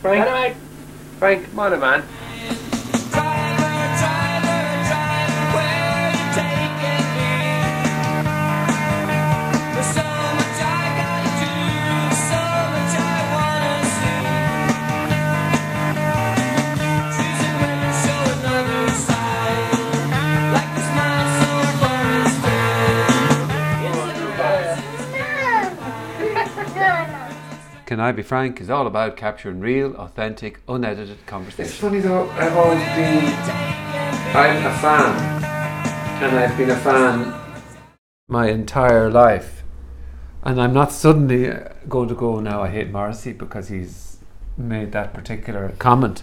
Frank. Frank, come on, man. Can I Be Frank is all about capturing real, authentic, unedited conversations. It's funny though, I've always been. I'm a fan. And I've been a fan My entire life. And I'm not suddenly uh, going to go now, I hate Morrissey because he's made that particular comment.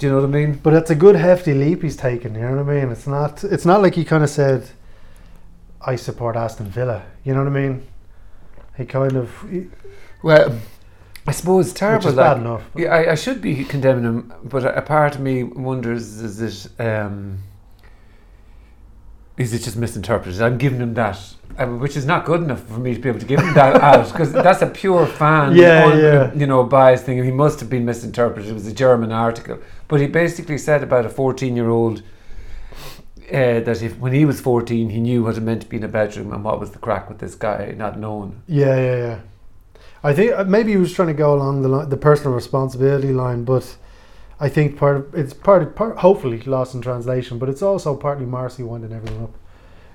Do you know what I mean? But it's a good hefty leap he's taken. You know what I mean? It's not. It's not like he kind of said, "I support Aston Villa." You know what I mean? He kind of. He, Well, I suppose terrible. which is like- bad enough. Yeah, I, I should be condemning him, but a, part of me wonders: is it um, is it just misinterpreted? I'm giving him that, um, which is not good enough for me to be able to give him that out because that's a pure fan, Yeah, yeah. you know, bias thing. He must have been misinterpreted. It was a German article, but he basically said about a 14 year old. Uh, that if when he was 14 he knew what it meant to be in a bedroom and what was the crack with this guy not known Yeah, yeah, yeah. I think uh, maybe he was trying to go along the li- the personal responsibility line, but I think part of it's part of part hopefully lost in translation, but it's also partly Morrissey winding everyone up.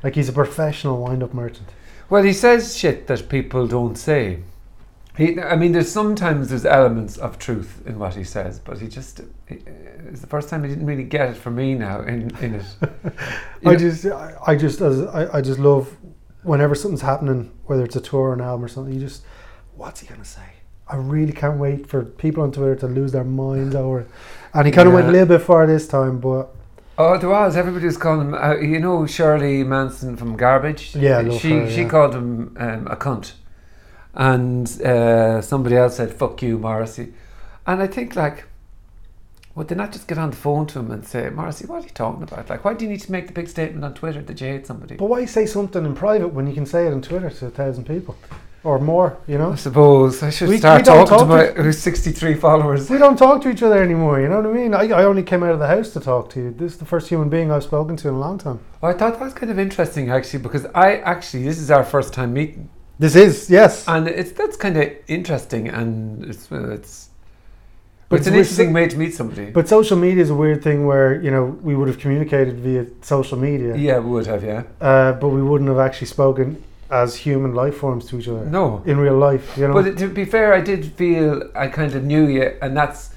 Like he's a professional wind up merchant. Well, he says shit that people don't say. He, I mean, there's sometimes there's elements of truth in what he says, but he just he- it's the first time he didn't really get it for me now in in it. I know- just I, I just as I, I just love whenever something's happening, whether it's a tour or an album or something, you just what's he gonna say? I really can't wait for people on Twitter to lose their minds over it. And he kind of went a little bit far this time, but Oh, there was. Everybody was calling him. Uh, you know, Shirley Manson from Garbage. Yeah, I love she her, she called him um, a cunt, and uh, somebody else said "fuck you, Morrissey," and I think like. Would they not just get on the phone to him and say, Morrissey, what are you talking about? Like, why do you need to make the big statement on Twitter that you hate somebody? but why say something in private when you can say it on Twitter to a thousand people or more? You know, I suppose I should We- start we talking to talk my who's 63 followers. we don't talk to each other anymore. You know what I mean? I, I only came out of the house to talk to you. This is the first human being I've spoken to in a long time. I thought that was kind of interesting actually because I actually this is our first time meeting This is yes. and it's that's kind of interesting and it's uh, it's But it's an interesting way to meet somebody. But social media is a weird thing where you know we would have communicated via social media, yeah, we would have yeah. uh, but we wouldn't have actually spoken as human life forms to each other No, in real life. You know, but to be fair, I did feel I kind of knew you, and that's.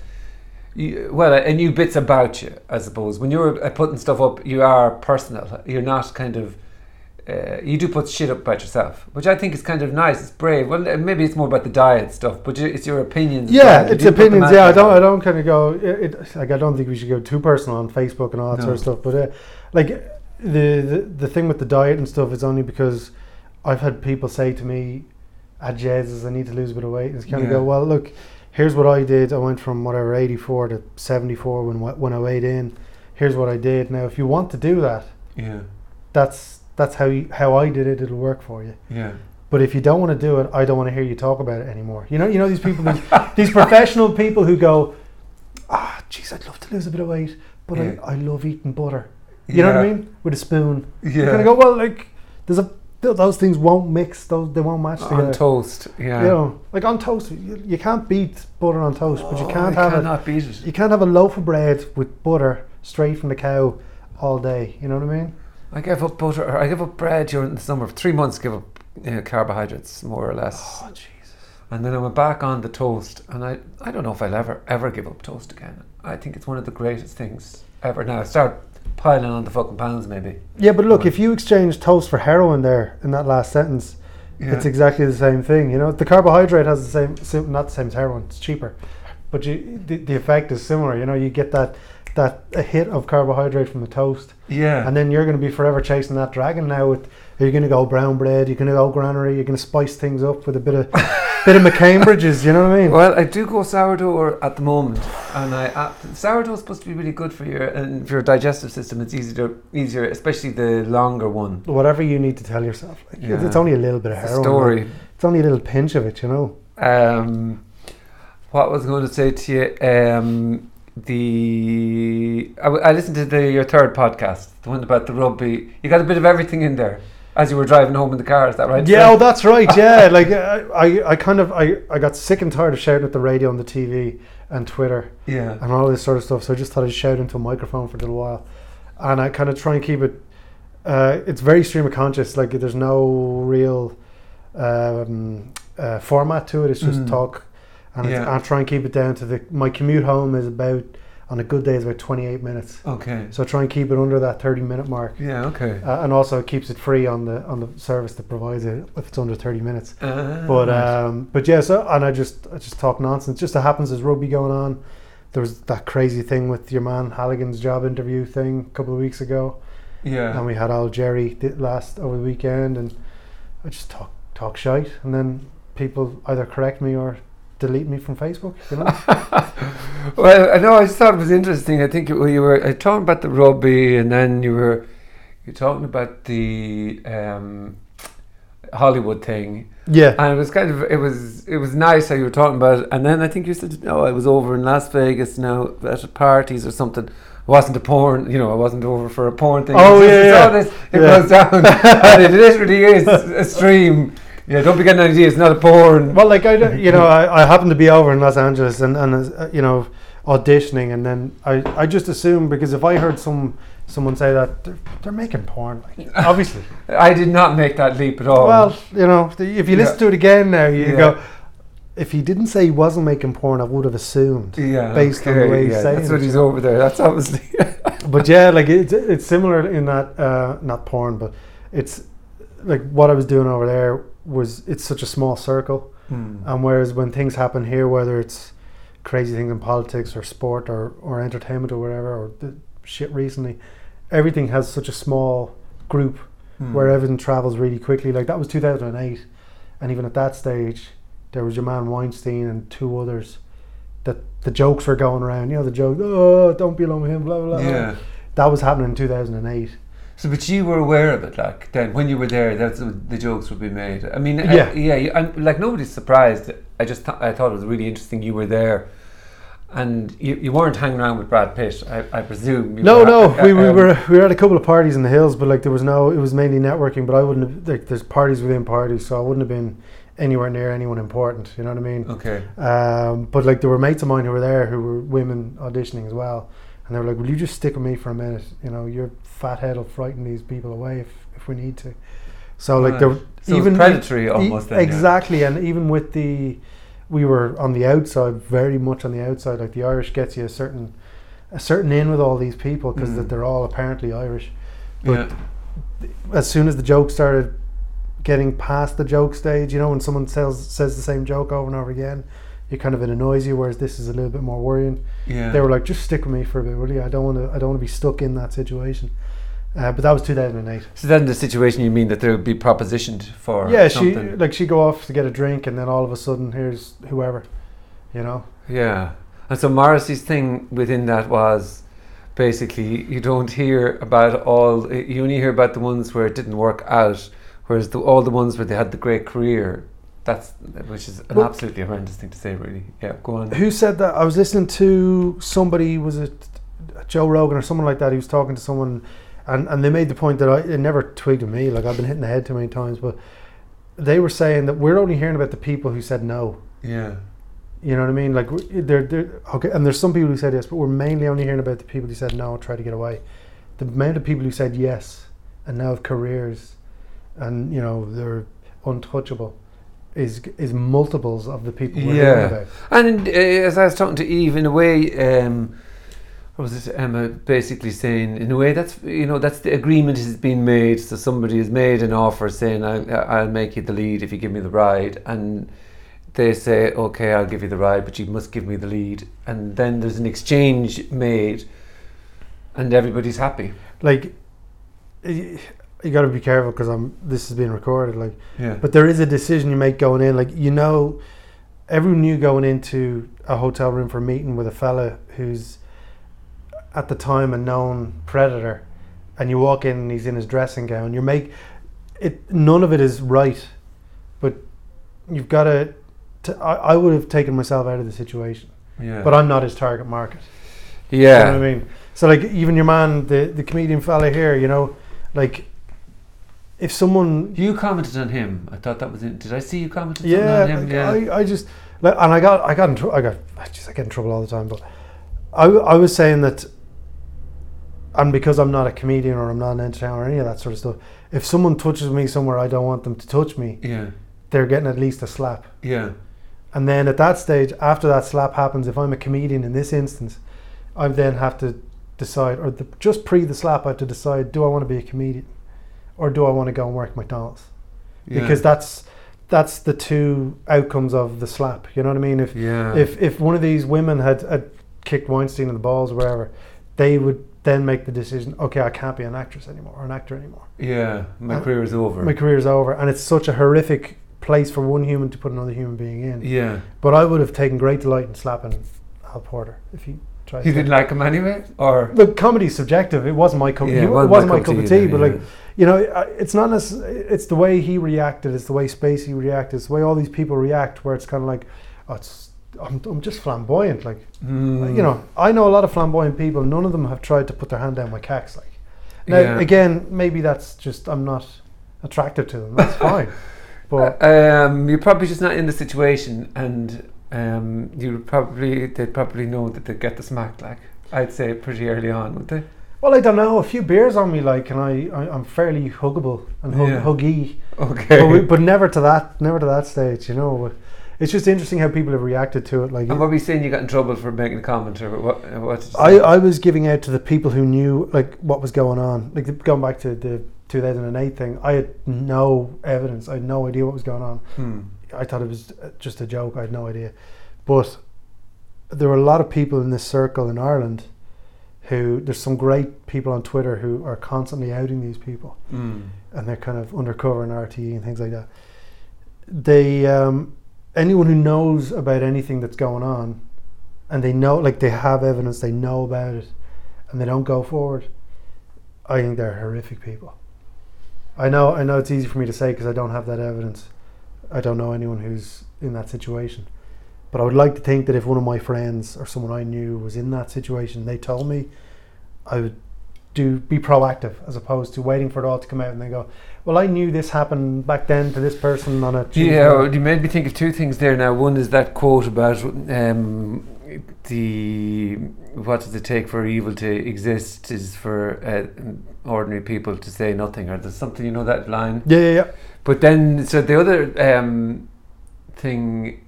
You, well, I knew bits about you, I suppose. When you're uh, putting stuff up, you are personal. You're not kind of. Uh, you do put shit up about yourself, which I think is kind of nice. It's brave. Well, uh, maybe it's more about the diet stuff, but it's your opinions. yeah. You it's do put them opinions. Yeah, I don't. I don't kind of go. It, it, like I don't think we should go too personal on Facebook and all that No. sort of stuff. But uh, like the, the the thing with the diet and stuff is only because I've had people say to me at Jesus, I need to lose a bit of weight. And it's kind of Yeah. go, well, look, here's what I did. I went from whatever 84 to 74 when when I weighed in. Here's what I did. Now, if you want to do that, Yeah, that's that's how you, how I did it. It'll work for you. yeah. But if you don't want to do it, I don't want to hear you talk about it anymore. You know, you know these people, these, these professional people who go, ah, jeez, I'd love to lose a bit of weight, but Yeah. I, I love eating butter. You know what I mean? With a spoon. Yeah. You're gonna go, well, like, there's a th- those things won't mix. Those they won't match together. on toast. Yeah, You know, like on toast, you, you can't beat butter on toast, but you Oh, can't have cannot beat it. You can't have a loaf of bread with butter straight from the cow all day. You know what I mean? I gave up butter. Or I gave up bread during the summer. For three months, give up you know, carbohydrates more or less. Oh Jesus! And then I went back on the toast, and I, I don't know if I'll ever ever give up toast again. I think it's one of the greatest things ever. Now start piling on the fucking pounds, maybe. Yeah, but look, if you exchange toast for heroin there in that last sentence, Yeah. it's exactly the same thing. You know, the carbohydrate has the same, not the same as heroin. It's cheaper, but you, the, the effect is similar. You know, you get that that a hit of carbohydrate from the toast, yeah. and then you're going to be forever chasing that dragon. Now, with you're going to go brown bread, you're going to go granary, you're going to spice things up with a bit of bit of McCambridge's. You know what I mean? well, I do go sourdough at the moment, and I uh, sourdough is supposed to be really good for your and for your digestive system. It's easier, easier, especially the longer one. Whatever you need to tell yourself, like, it's- Yeah. it's only a little bit of It's heroin. story. like, It's only a little pinch of it, you know. Um, what was I going to say to you? Um, the I listened to the your third podcast, the one about the rugby. You got a bit of everything in there as you were driving home in the car. Is that right? Yeah, Phil? oh, that's right. Yeah, like I, I, I kind of, I, I got sick and tired of shouting at the radio and the TV and Twitter yeah, and all this sort of stuff. So I just thought I'd shout into a microphone for a little while, and I kind of try and keep it. Uh, it's very stream of conscious. Like there's no real um, uh, format to it. It's just Mm. talk, and Yeah. I try and keep it down to the. My commute home is about on a good day is about 28 minutes. Okay. So I try and keep it under that 30 minute mark. Yeah. Okay. Uh, and also it keeps it free on the on the service that provides it if it's under 30 minutes. Uh, But right. um, but yeah, so and I just I just talk nonsense. Just so happens there's rugby going on. There was that crazy thing with your man Halligan's job interview thing a couple of weeks ago, yeah. and we had Al Jerry last over the weekend, and I just talk talk shite, and then people either correct me or delete me from Facebook. You know? well, I know. I just thought it was interesting. I think you, you were uh, talking about the rugby, and then you were you talking about the um, Hollywood thing, yeah, and it was kind of it was it was nice how you were talking about it. And then I think you said, "No, I was over in Las Vegas now at parties or something." It wasn't a porn, you know. I wasn't over for a porn thing. Oh, yeah, yeah. all this, it Yeah. goes down, and it literally is a stream. Yeah, don't be getting an idea. It's not a porn. Well, like I, don't- you know, I, I happened to be over in Los Angeles and and uh, you know auditioning, and then I, I just assumed because if I heard some someone say that they're, they're making porn, like, obviously. I did not make that leap at all. Well, you know, the- if you listen Yeah. to it again now, you Yeah. go. If he didn't say he wasn't making porn, I would have assumed. yeah, based on the way he's yeah, saying That's what he's over there. That's obviously. But yeah, like it's it's similar in that uh, not porn, but it's like what I was doing over there was it's such a small circle. Hmm. And whereas when things happen here, whether it's crazy things in politics or sport or, or entertainment or whatever, or the shit recently, everything has such a small group Hmm. where everything travels really quickly. Like that was 2008, and even at that stage, there was your man Weinstein and two others that the jokes were going around. You know, the joke, oh, don't be alone with him, blah, blah, blah. Yeah. That was happening in 2008. So, but you were aware of it, like then when you were there, that's the jokes would be made. I mean, I- Yeah. yeah. You, I'm, like nobody's surprised. I just th- I thought it was really interesting. You were there, and you, you weren't hanging around with Brad Pitt. I, I presume. No, no, we, we um, were we were at a couple of parties in the hills, but like there was no, it was mainly networking. But I wouldn't have like there's parties within parties, so I wouldn't have been anywhere near anyone important. You know what I mean? Okay. Um, but like there were mates of mine who were there who were women auditioning as well, and they were like, "Will you just stick with me for a minute? You know, your fat head will frighten these people away if, if we need to." So like there, Right. So even predatory e- almost. then, yeah. exactly, and even with the, we were on the outside, very much on the outside. Like the Irish gets you a certain, a certain in with all these people because Mm. that they're all apparently Irish. Yeah. As soon as the joke started getting past the joke stage, you know, when someone says says the same joke over and over again, you're kind of it annoys you. Whereas this is a little bit more worrying. Yeah. They were like, "Just stick with me for a bit, really. I don't want to. I don't want to be stuck in that situation." Uh, but that was 2008. so then the situation you mean that there would be propositioned for yeah, she like she go off to get a drink, and then all of a sudden, here's whoever, you know. Yeah. And so Morrissey's thing within that was basically you don't hear about all you only hear about the ones where it didn't work out, whereas the, all the ones where they had the great career. That's which is an Well- absolutely horrendous thing to say, really. Yeah, go on. Who said that? I was listening to somebody. Was it Joe Rogan or someone like that? He was talking to someone, and, and they made the point that I, it never twigged me. Like I've been hitting the head too many times, but they were saying that we're only hearing about the people who said no. Yeah. You know what I mean? Like they're, they're okay, and there's some people who said yes, but we're mainly only hearing about the people who said no, try to get away. The amount of people who said yes and now have careers, and you know they're untouchable, is is multiples of the people we're hearing Yeah. about. And uh, as I was talking to Eve, in a way, um, was it? Emma basically saying, in a way, that's you know that's the agreement has been made. So somebody has made an offer saying, "I'll, I'll make you the lead if you give me the ride," and they say, "Okay, I'll give you the ride, but you must give me the lead." And then there's an exchange made, and everybody's happy. Like you got to be careful because I'm. This is being recorded. Like, Yeah. but there is a decision you make going in. Like you know, everyone knew going into a hotel room for a meeting with a fella who's at the time a known predator, and you walk in and he's in his dressing gown. You make it. None of it is right, but you've got to. I, I would have taken myself out of the situation. Yeah. But I'm not his target market. yeah. You know what I mean? So like even your man, the the comedian fella here, you know, like if someone You commented on him. I thought that was it. Did I see you commented yeah, on him? like, Yeah. I, I just like, and I got I got in tr- I got I just I get in trouble all the time, but I I was saying that and because I'm not a comedian or I'm not an entertainer or any of that sort of stuff, if someone touches me somewhere I don't want them to touch me, yeah. they're getting at least a slap. Yeah. And then at that stage, after that slap happens, if I'm a comedian in this instance, I then have to decide, or the, just pre the slap, I have to decide: do I want to be a comedian, or do I want to go and work McDonald's? Yeah. Because that's that's the two outcomes of the slap. You know what I mean? If yeah. if if one of these women had, had kicked Weinstein in the balls or wherever, they would then make the decision: okay, I can't be an actress anymore or an actor anymore. yeah. My Uh, career is over. My career is over, and it's such a horrific place for one human to put another human being in. yeah. But I would have taken great delight in slapping Al Porter if he tried. You to. didn't like him anyway, or Look, comedy's subjective. It wasn't my cup. Yeah, it wasn't wasn't my my cup cup of tea then, But like, yeah. you know, it's not necessarily. It's the way he reacted. It's the way Spacey reacted. It's the way all these people react. Where it's kind of like, oh, it's. I'm, I'm just flamboyant. Like, Mm. you know, I know a lot of flamboyant people. None of them have tried to put their hand down my cacks. Like, now Yeah. again, maybe that's just I'm not attractive to them. That's fine. But um, you're probably just not in the situation, and um, you probably they'd probably know that they'd get the smack. Like I'd say pretty early on, would they? Well, I don't know. A few beers on me, like, and I, I I'm fairly huggable and hug, Yeah. huggy, Okay. but, we, but never to that, never to that stage, you know. It's just interesting how people have reacted to it. Like, and what were you saying? You got in trouble for making a comment, or what? What I? I was giving out to the people who knew like what was going on. Like going back to the 2008 thing, I had no evidence. I had no idea what was going on. Hmm. I thought it was uh, just a joke. I had no idea. But there were a lot of people in this circle in Ireland who there's some great people on Twitter who are constantly outing these people Hmm. and they're kind of undercover in RTE and things like that. They um, anyone who knows about anything that's going on and they know like they have evidence, they know about it and they don't go forward. I think they're horrific people. I know I know it's easy for me to say because I don't have that evidence. I don't know anyone who's in that situation. But I would like to think that if one of my friends or someone I knew was in that situation, they told me, I would do be proactive as opposed to waiting for it all to come out and they go, well, I knew this happened back then to this person on a Tuesday." Yeah, you made me think of two things there. Now, one is that quote about um, the what does it take for evil to exist is for uh, ordinary people to say nothing, or there's something you know that line. yeah, yeah, yeah. But then, so the other um, thing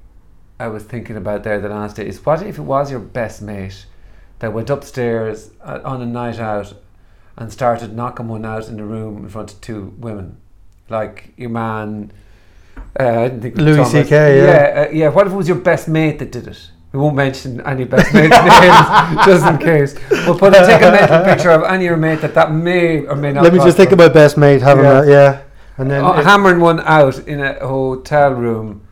I was thinking about there that asked is what if it was your best mate that went upstairs uh, on a night out and started knocking one out in the room in front of two women, like your man. Uh, I didn't think Louis CK, yeah. yeah, uh, yeah. What if it was your best mate that did it? We won't mention any best mates' names just in case. We'll put a, take a mental picture of any of your mate that that may or may not. Let me just think about best mate having Yeah. that, yeah. And then Oh, hammering one out in a hotel room.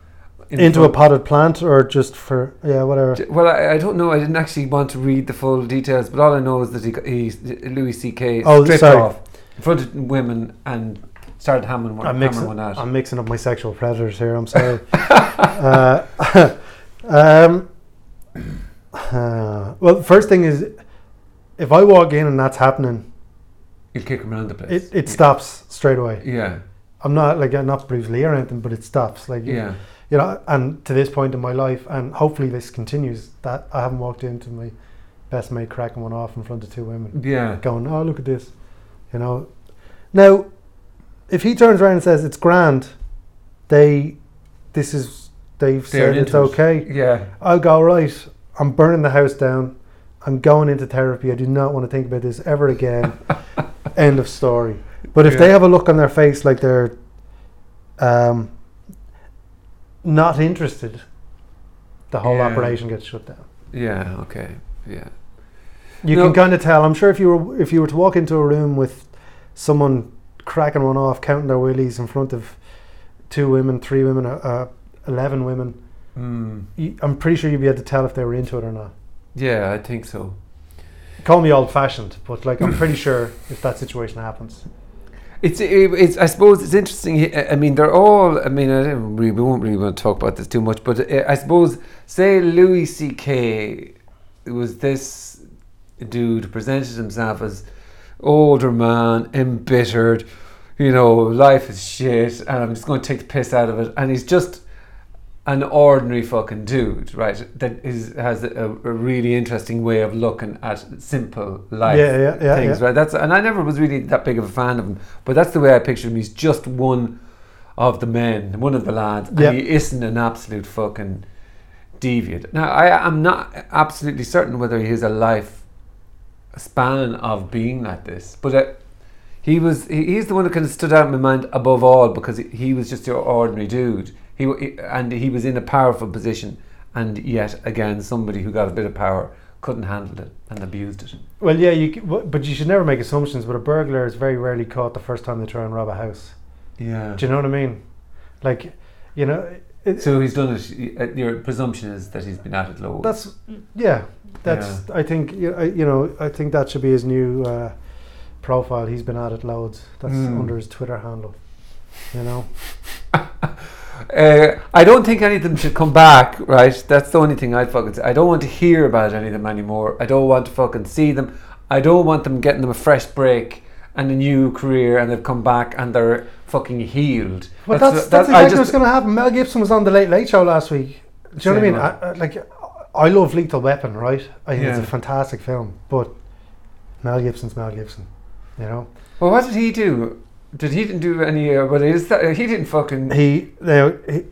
In into a potted plant or just for, yeah, whatever. Well, I, I don't know. I didn't actually want to read the full details, but all I know is that he, he Louis C.K. Oh, stripped sorry. off in front of women and started hammering one, I'm hammering mixing, one out. I'm mixing up my sexual predators here. I'm sorry. uh, um, uh, well, first thing is, if I walk in and that's happening, You'll kick him around the place. it, it stops straight away. Yeah, I'm not like I'm not Bruce Lee or anything, but it stops. Like yeah, you know, and to this point in my life, and hopefully this continues. That I haven't walked into my best mate cracking one off in front of two women, yeah. going, "Oh, look at this," you know. Now, if he turns around and says it's grand, they, this is they've They're said it's it. okay. Yeah, I'll go right. I'm burning the house down. I'm going into therapy. I do not want to think about this ever again. End of story. But if Yeah. they have a look on their face like they're um, not interested, the whole Yeah. operation gets shut down. yeah. Okay, yeah. You No. can kind of tell. I'm sure if you were if you were to walk into a room with someone cracking one off, counting their willies in front of two women, three women, uh, uh, eleven women, Mm. you, I'm pretty sure you'd be able to tell if they were into it or not. Yeah, I think so. Call me old fashioned, but like I'm pretty sure if that situation happens. It's, it, it's. I suppose it's interesting. I mean, they're all. I mean, I we won't really want to talk about this too much, but uh, I suppose, say Louis C.K. was this dude presented himself as older man, embittered. You know, life is shit, and I'm just going to take the piss out of it. And he's just an ordinary fucking dude, right? That is has a, a really interesting way of looking at simple life Yeah, yeah, yeah, things, yeah. right? That's and I never was really that big of a fan of him, but that's the way I picture him. He's just one of the men, one of the lads, and he isn't an absolute fucking deviant. Now, I am not absolutely certain whether he has a life span of being like this, but. Uh, he was he, he's the one that kind of stood out in my mind above all because he, he was just your ordinary dude. He, and he was in a powerful position, and yet again somebody who got a bit of power couldn't handle it and abused it. Well, yeah, you. But you should never make assumptions. But a burglar is very rarely caught the first time they try and rob a house. Yeah. Do you know what I mean? Like, you know, it, So he's done it. uh, Your presumption is that he's been at it loads. that's yeah. That's I think you you know I think that should be his new uh, profile. He's been at it loads. That's Mm. under his Twitter handle. You know. Uh, I don't think any of them should come back, right? That's the only thing I'd fucking say. I don't want to hear about any of them anymore. I don't want to fucking see them. I don't want them getting them a fresh break and a new career and they've come back and they're fucking healed. But that's that's, that- I exactly what's going to happen. Mel Gibson was on the Late Late Show last week. Do you know what I mean? I, I, like, I love Lethal Weapon, right? I think it's a fantastic film, but Mel Gibson's Mel Gibson. You know, Well, what did he do? Did he didn't do any? Uh, but is that he didn't fucking? he now he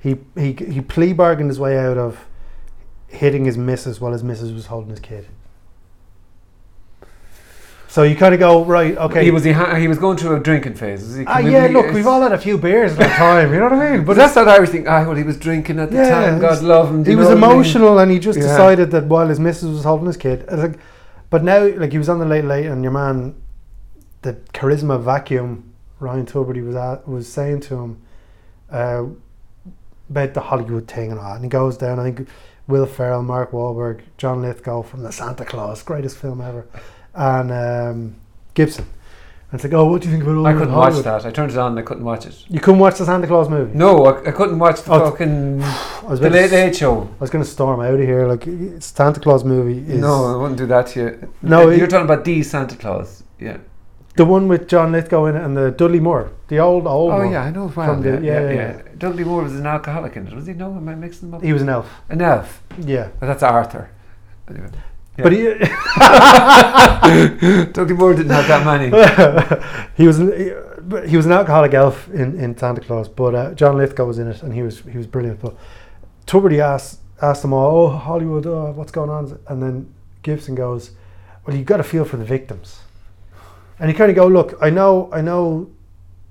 he he, he plea bargained his way out of hitting his missus while his missus was holding his kid. So you kind of go right, okay. He was he, ha- he was going through a drinking phase. Was he Ah, yeah, look, we've all had a few beers at the time. You know what I mean? But that's what I was thinking. Ah, well, he was drinking at the Yeah, time. God love him. he was what I mean? emotional and he just Yeah. decided that while his missus was holding his kid, like, but now like he was on the late late and your man, the charisma vacuum, Ryan Tubridy was at, was saying to him, uh, about the Hollywood thing and all, and he goes down. I think Will Ferrell, Mark Wahlberg, John Lithgow from The Santa Claus, greatest film ever, and um, Gibson. And it's like, oh, what do you think about all I couldn't watch that. I turned it on and I couldn't watch it. You couldn't watch the Santa Claus movie. No, I, I couldn't watch the Oh, fucking I was the Late Late Show. I was going to storm out of here. Like Santa Claus movie is No, I wouldn't do that to you. No, you're it- talking about the Santa Claus. Yeah. The one with John Lithgow in it and the Dudley Moore, the old old. Oh one. yeah, I know. From the- yeah, yeah, yeah, yeah, yeah. Dudley Moore was an alcoholic in it, was he? No, am I mixing them up? he was an elf. An elf. Yeah, that's Arthur. Anyway. but he Dudley Moore didn't have that many. he was an, he, he was an alcoholic elf in, in Santa Claus. But uh, John Lithgow was in it and he was he was brilliant. But Tubridy asked asked them all, "Oh Hollywood, oh, what's going on?" And then Gibson goes, "Well, you got to feel for the victims." And you kind of go, "Look, I know, I know."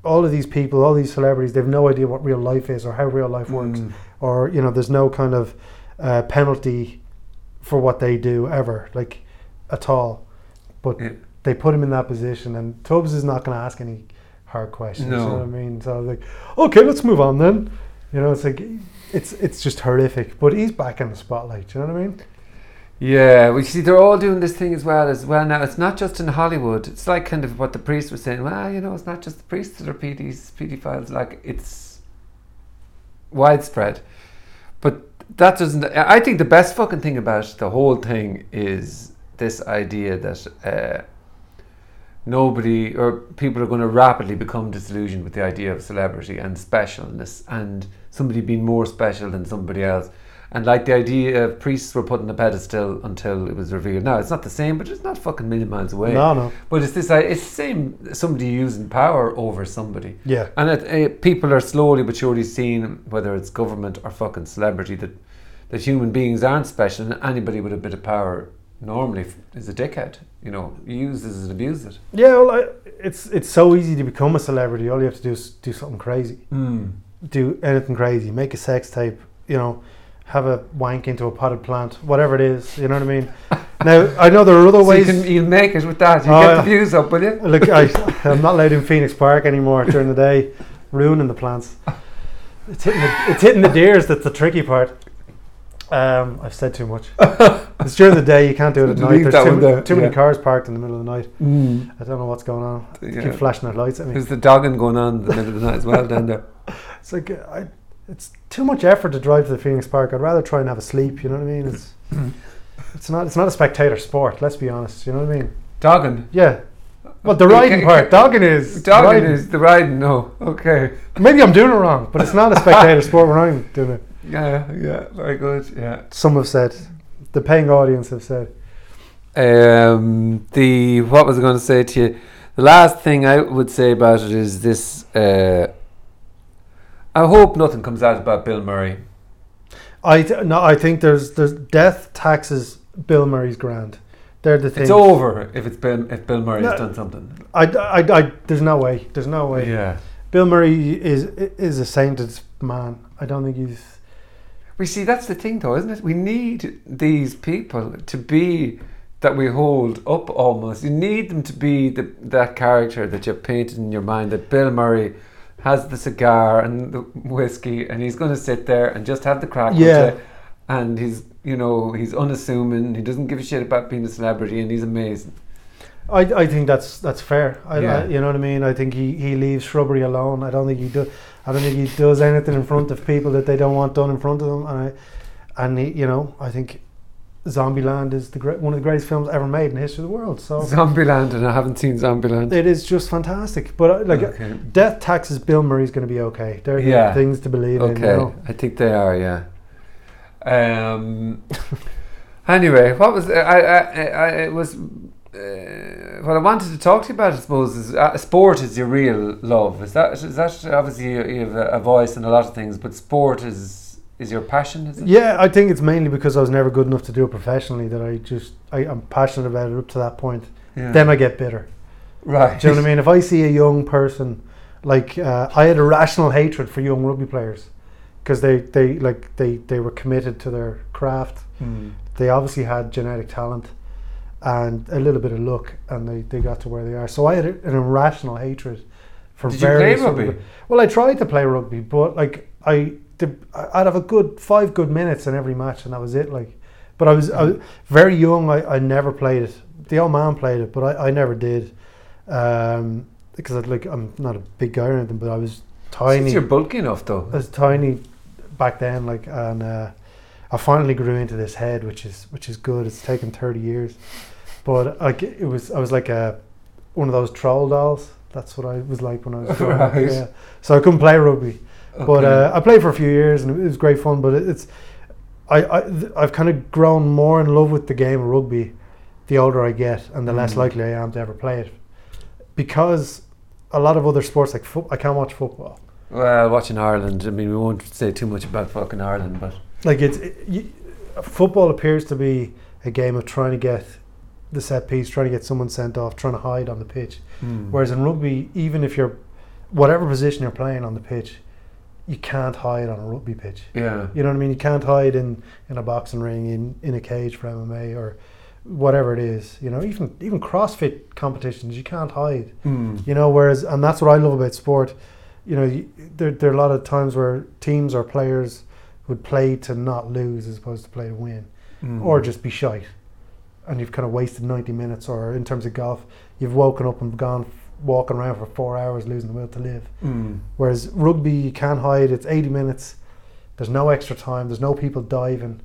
All of these people, all these celebrities, they've no idea what real life is or how real life works. Mm. or you know there's no kind of uh, penalty for what they do ever like at all but Yeah. they put him in that position and Tubbs is not going to ask any hard questions you No. know what I mean so I was like okay let's move on then you know it's like it's it's just horrific but he's back in the spotlight you know what I mean Yeah, well, see, they're all doing this thing as well. As well now, it's not just in Hollywood. It's like kind of what the priest was saying. Well, you know, it's not just the priests that are PDs, pedophiles. Like it's widespread. But that doesn't. I think the best fucking thing about the whole thing is this idea that uh, nobody or people are going to rapidly become disillusioned with the idea of celebrity and specialness and somebody being more special than somebody else. And like the idea of priests were put on a pedestal until it was revealed. Now it's not the same, but it's not fucking million miles away. no no But it's this. It's the same. Somebody using power over somebody. yeah And it, uh, people are slowly but surely seeing, whether it's government or fucking celebrity, that that human beings aren't special, and anybody with a bit of power normally is a dickhead. You know, uses and abuses it. yeah well I, it's it's so easy to become a celebrity all you have to do is do something crazy Mm. do anything crazy, make a sex tape, you know, have a wank into a potted plant, whatever it is, you know what I mean? now, I know there are other So you ways. can you make it with that. You Oh, get the views up, will you? Look, I, I'm not allowed in Phoenix Park anymore during the day, ruining the plants. It's hitting the, it's hitting the deers that's the tricky part. Um, I've said too much. It's during the day. You can't do it at night. There's too, ma- there, too many yeah. cars parked in the middle of the night. Mm. I don't know what's going on. They Yeah. keep flashing their lights at me. There's the dogging going on in the middle of the night as well down there. It's like uh, I, it's too much effort to drive to the Phoenix Park. I'd rather try and have a sleep. You know what I mean? It's it's not it's not a spectator sport. Let's be honest. You know what I mean? Dogging. Yeah. Well, the riding part, dogging is Dogging riding. is the riding. No, okay. Maybe I'm doing it wrong, but it's not a spectator sport when I'm doing it. Yeah, yeah, very good. Yeah. Some have said, the paying audience have said. Um, the what was I going to say to you? The last thing I would say about it is this. Uh, I hope nothing comes out about Bill Murray. I th- no, I think there's there's death taxes. Bill Murray's grand. They're the things. It's over if it's Bill if Bill Murray's No. done something. I, I, I, there's no way. There's no way. Yeah. Bill Murray is is a sainted man. I don't think he's. We see that's the thing though, isn't it? We need these people to be that we hold up almost. You need them to be the, that character that you've painted in your mind that Bill Murray has the cigar and the whiskey and he's going to sit there and just have the crack Yeah. and he's you know he's unassuming he doesn't give a shit about being a celebrity and he's amazing I, I think that's that's fair. I, Yeah. I, you know what I mean. I think he, he leaves shrubbery alone. I don't think he do. I don't think he does anything in front of people that they don't want done in front of them. And I, and he, you know, I think Zombieland is the great, one of the greatest films ever made in the history of the world. So Zombieland and I haven't seen Zombieland it is just fantastic. But uh, like okay, death taxes, Bill Murray's going to be okay. They're the Yeah. things to believe in. You okay. know? I think they are yeah um anyway what was I, I, I it was uh, what I wanted to talk to you about, I suppose, is uh, sport is your real love. Is that is that obviously you, you have a, a voice in a lot of things, but sport is is your passion? Is it? Yeah, I think it's mainly because I was never good enough to do it professionally that I just I, I'm passionate about it up to that point. Yeah. Then I get bitter. right. Do you know what I mean? If I see a young person, like uh, I had a rational hatred for young rugby players because they, they like they, they were committed to their craft. Hmm. They obviously had genetic talent and a little bit of luck, and they, they got to where they are. So I had a, an irrational hatred for Did you play rugby? Well, I tried to play rugby, but like I, I'd have a good five good minutes in every match, and that was it. Like, but I was, I was very young. I, I never played it. The old man played it, but I, I never did. Um, because I'd like I'm not a big guy or anything, but I was tiny. Since you're bulky enough, though. I was tiny back then, like, and uh, I finally grew into this head, which is which is good. It's taken thirty years, but like it was, I was like a one of those troll dolls. That's what I was like when I was growing up. Yeah, so I couldn't play rugby, but uh, I played for a few years and it was great fun. But it's I I I've kind of grown more in love with the game of rugby the older I get, and the less Mm. likely I am to ever play it, because a lot of other sports like foot, I can't watch football. well, watching Ireland. I mean, we won't say too much about fucking Ireland, but Like it's it, you, football appears to be a game of trying to get the set piece, trying to get someone sent off, trying to hide on the pitch. Hmm. Whereas in rugby, even if you're whatever position you're playing on the pitch, you can't hide on a rugby pitch. yeah, You know what I mean? You can't hide in, in a boxing ring, in, in a cage for MMA or whatever it is. You know, even even CrossFit competitions, you can't hide. Hmm. You know, whereas and that's what I love about sport. You know, you, there there are a lot of times where teams or players would play to not lose as opposed to play to win, Hmm. or just be shite, and you've kind of wasted ninety minutes. Or in terms of golf, you've woken up and gone walking around for four hours losing the will to live. Hmm. Whereas rugby, you can't hide. It's eighty minutes. There's no extra time. There's no people diving.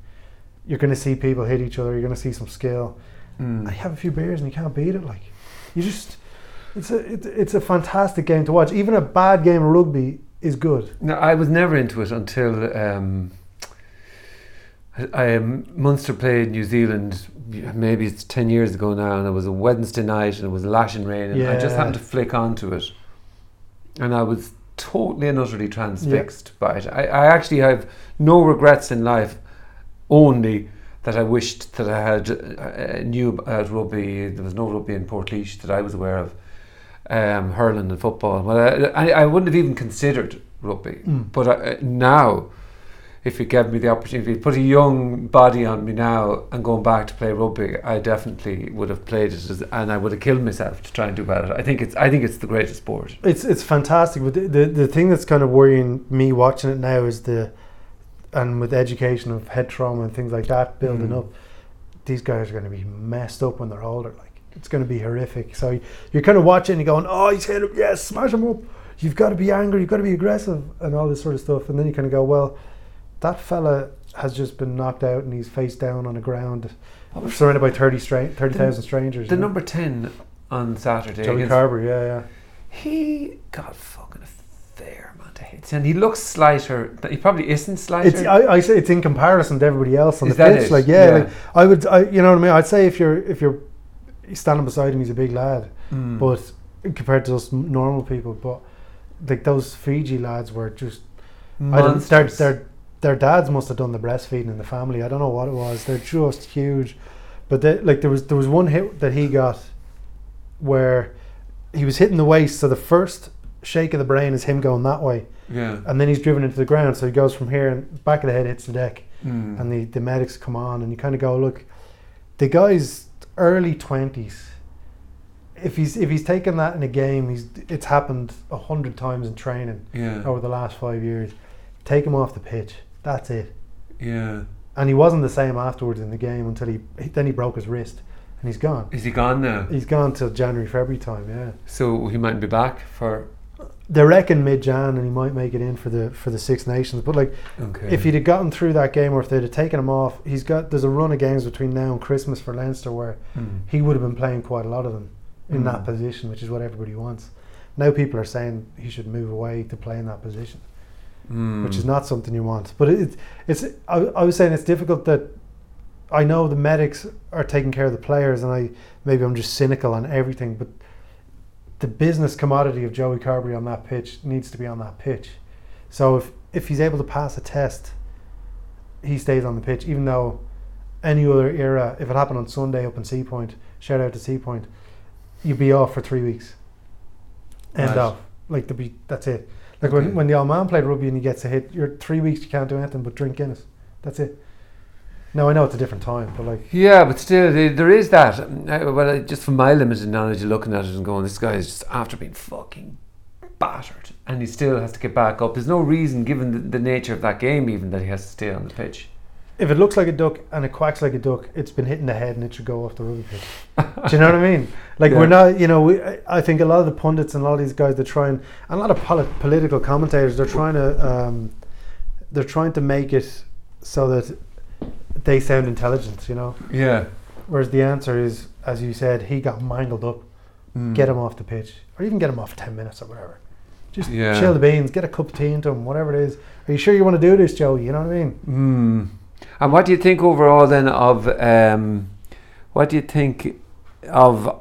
You're going to see people hit each other. You're going to see some skill. Hmm. I have a few beers and you can't beat it. Like you just, it's a it, it's a fantastic game to watch. Even a bad game of rugby is good. No, I was never into it until um, I, I um, Munster played New Zealand. Maybe it's ten years ago now, and it was a Wednesday night, and it was lashing rain, and I just happened to flick onto it, and I was totally and utterly transfixed by it. I, I actually have no regrets in life, only that I wished that I had uh, knew about rugby. There was no rugby in Portlaoise that I was aware of. Um, hurling and football. Well, I, I, I wouldn't have even considered rugby. Mm. But uh, now, if you gave me the opportunity, put a young body on me now and going back to play rugby, I definitely would have played it, as, and I would have killed myself to try and do better. I think it's I think it's the greatest sport. It's it's fantastic. But the, the the thing that's kind of worrying me watching it now is the, and with education of head trauma and things like that building Mm. up, these guys are going to be messed up when they're older. Like it's going to be horrific. So you're kind of watching and going, oh, he's hit him, yes, smash him up. You've got to be angry, you've got to be aggressive, and all this sort of stuff. And then you kind of go, well, that fella has just been knocked out and he's face down on the ground, surrounded by 30 stra- 30,000 strangers. The you know? number 10 on Saturday. Joey Carbery, yeah, yeah. He got fucking a fair amount of hits. And he looks slighter. He probably isn't slighter. I, I say it's in comparison to everybody else on Is the pitch. it? Like yeah, Yeah. like I would, I, you know what I mean. I'd say if you're if you're standing beside him, he's a big lad, Mm. but compared to us normal people, but like those Fiji lads were just I don't, their, Monsters. Their dads must have done the breastfeeding in the family. I don't know what it was. They're just huge, but they, like there was there was one hit that he got where he was hitting the waist. So the first shake of the brain is him going that way, yeah. and then he's driven into the ground. So he goes from here and back of the head hits the deck, Mm. and the the medics come on, and you kind of go, look, the guy's early twenties. If he's if he's taken that in a game, he's it's happened a hundred times in training yeah. over the last five years. Take him off the pitch. That's it. Yeah. And he wasn't the same afterwards in the game until he then he broke his wrist and he's gone. Is he gone now? He's gone till January February time. Yeah, So he might be back for. they reckon mid Jan and he might make it in for the for the Six Nations. But like Okay. if he'd have gotten through that game or if they'd have taken him off, he's got there's a run of games between now and Christmas for Leinster where Mm. he would have been playing quite a lot of them in that Mm. position, which is what everybody wants. Now people are saying he should move away to play in that position. Mm. which is not something you want. But it, it's I, I was saying it's difficult that I know the medics are taking care of the players, and I maybe I'm just cynical on everything, but the business commodity of Joey Carbery on that pitch needs to be on that pitch. So if if he's able to pass a test, he stays on the pitch, even though any other era, if it happened on Sunday up in Sea Point, shout out to Sea Point, you'd be off for three weeks. End Right. off. Like to be that's it. Like when, when the old man played rugby and he gets a hit, you're three weeks you can't do anything but drink Guinness. That's it. Now I know it's a different time, but like Yeah, but still, there, there is that. Uh, Well, I- just from my limited knowledge of looking at it and going, this guy is just after being fucking battered, and he still has to get back up. There's no reason, given the, the nature of that game, even that he has to stay on the pitch. If it looks like a duck and it quacks like a duck, it's been hitting the head and it should go off the rugby pitch. Do you know what I mean? Like Yeah. we're not, you know, we, I- think a lot of the pundits and a lot of these guys they're trying, and a lot of poli- political commentators they're trying to, um, they're trying to make it so that they sound intelligent, you know. Yeah. Whereas the answer is, as you said, he got mangled up. Mm. Get him off the pitch, or even get him off for ten minutes or whatever. Just Yeah. chill the beans, get a cup of tea into him, whatever it is. Are you sure you want to do this, Joe? You know what I mean? Mm. And what do you think overall then of um, what do you think of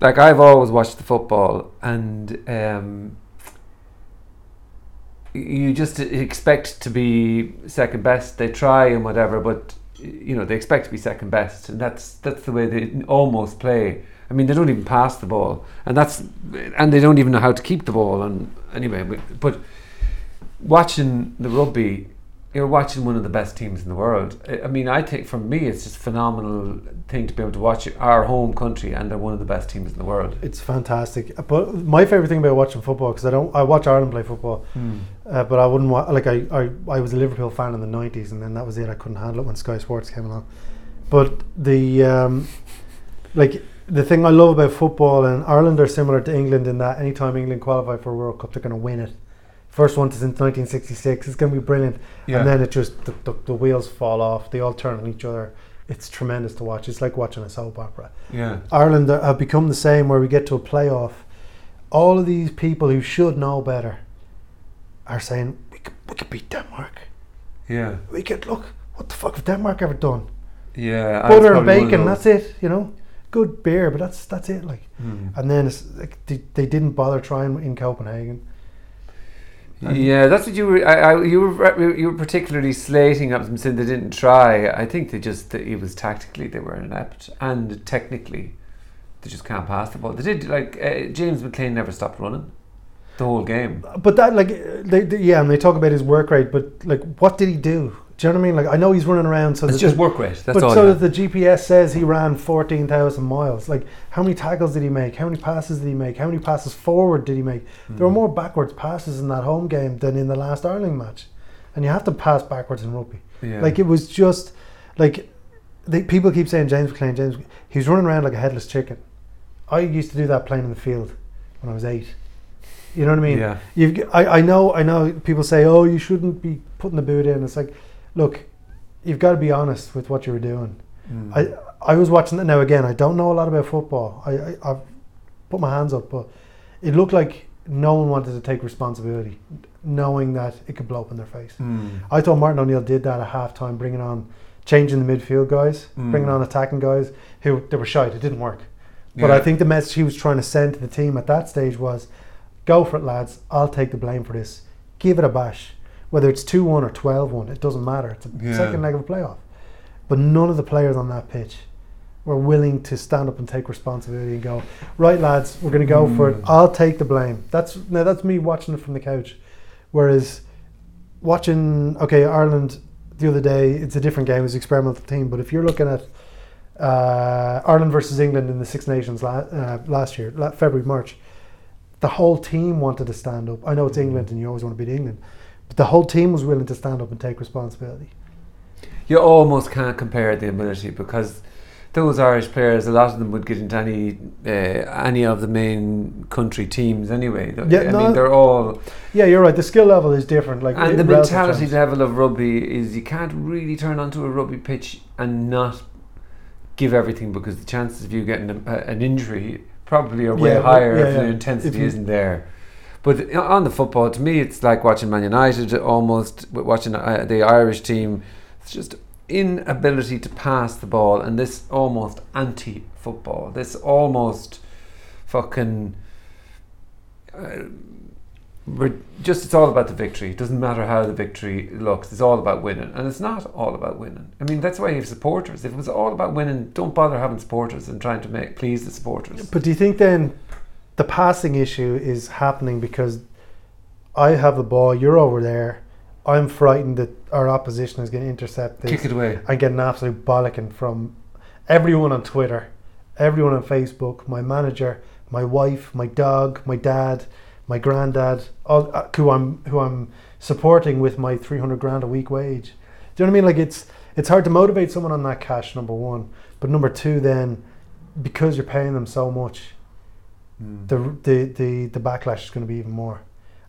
like I've always watched the football and um, you just expect to be second best. They try and whatever, but you know they expect to be second best, and that's that's the way they almost play. I mean, they don't even pass the ball, and that's and they don't even know how to keep the ball. And anyway, but- but watching the rugby, you're watching one of the best teams in the world. I- I mean, I think for me, it's just a phenomenal thing to be able to watch our home country, and they're one of the best teams in the world. It's fantastic. But my favorite thing about watching football because I don't, I watch Ireland play football, uh, but I wouldn't wa- like I, I, I was a Liverpool fan in the '90s, and then that was it. I couldn't handle it when Sky Sports came along. But the, um, like the thing I love about football and Ireland are similar to England in that anytime England qualify for a World Cup, they're going to win it. First one since 1966. It's going to be brilliant. Yeah. And then it just the, the, the wheels fall off. They all turn on each other. It's tremendous to watch. It's like watching a soap opera. yeah. Ireland have become the same where we get to a playoff. All of these people who should know better are saying we could, we could beat Denmark. Yeah. We could look. What the fuck have Denmark ever done? Yeah. Butter and probably one of bacon. That's it. You know, good beer, but that's that's it. Like, Hmm. and then it's like they, they didn't bother trying in Copenhagen. Yeah, that's what you were. I, I, you were. You were particularly slating up them, saying they didn't try. I think they just. It was tactically they were inept, and technically, they just can't pass the ball. They did like uh, James McClean never stopped running, the whole game. But that like they, they yeah, and they talk about his work rate, but like what did he do? Do you know what I mean? Like I know he's running around, so It's just the- work rate. That's but all. so that the GPS says he ran fourteen thousand miles. Like how many tackles did he make? How many passes did he make? How many passes forward did he make? There were Hmm. more backwards passes in that home game than in the last Ireland match, and you have to pass backwards in rugby. Yeah. Like it was just like they, people keep saying James McClean, James. He's running around like a headless chicken. I used to do that playing in the field when I was eight. You know what I mean? yeah. You've, I, I know, I know. People say, "Oh, you shouldn't be putting the boot in." It's like, look, you've got to be honest with what you were doing. Mm. I I was watching it now again. I don't know a lot about football. I, I I've put my hands up, but it looked like no one wanted to take responsibility, knowing that it could blow up in their face. Mm. I thought Martin O'Neill did that at half time, bringing on, changing the midfield guys, Mm. bringing on attacking guys who they were shite. It didn't work. But I think the message he was trying to send to the team at that stage was, "Go for it, lads. I'll take the blame for this. Give it a bash. Whether it's two one or 12-1, it doesn't matter. It's a Yeah. second leg of a playoff." But none of the players on that pitch were willing to stand up and take responsibility and go, "Right, lads, we're going to go for it. Mm. I'll take the blame." That's now that's me watching it from the couch. Whereas watching, okay, Ireland the other day, it's a different game, it's an experimental team. But if you're looking at uh, Ireland versus England in the Six Nations la- uh, last year, la- February, March, the whole team wanted to stand up. I know it's England and you always want to beat England, but the whole team was willing to stand up and take responsibility. you almost can't compare the ability because those Irish players, a lot of them would get into any uh, any of the main country teams anyway. Yeah, I no. mean, they're all Yeah, you're right. The skill level is different. Like and the mentality terms. level of rugby is you can't really turn onto a rugby pitch and not give everything because the chances of you getting a, an injury probably are way Yeah, higher yeah, if the intensity If you- isn't there. But on the football, to me, it's like watching Man United almost, watching uh, the Irish team. It's just inability to pass the ball and this almost anti-football. This almost fucking. Uh, we're just it's all about the victory. It doesn't matter how the victory looks. It's all about winning, and it's not all about winning. I mean, that's why you have supporters. If it was all about winning, don't bother having supporters and trying to make please the supporters. But do you think then the passing issue is happening because I have the ball, you're over there, I'm frightened that our opposition is going to intercept this Kick it away. and get an absolute bollocking from everyone on Twitter, everyone on Facebook, my manager, my wife, my dog, my dad, my granddad, all, uh, who I'm who I'm supporting with my 300 grand a week wage. Do you know what I mean? Like it's it's hard to motivate someone on that cash number one, but number two then because you're paying them so much, Mm. the the the, the backlash is going to be even more.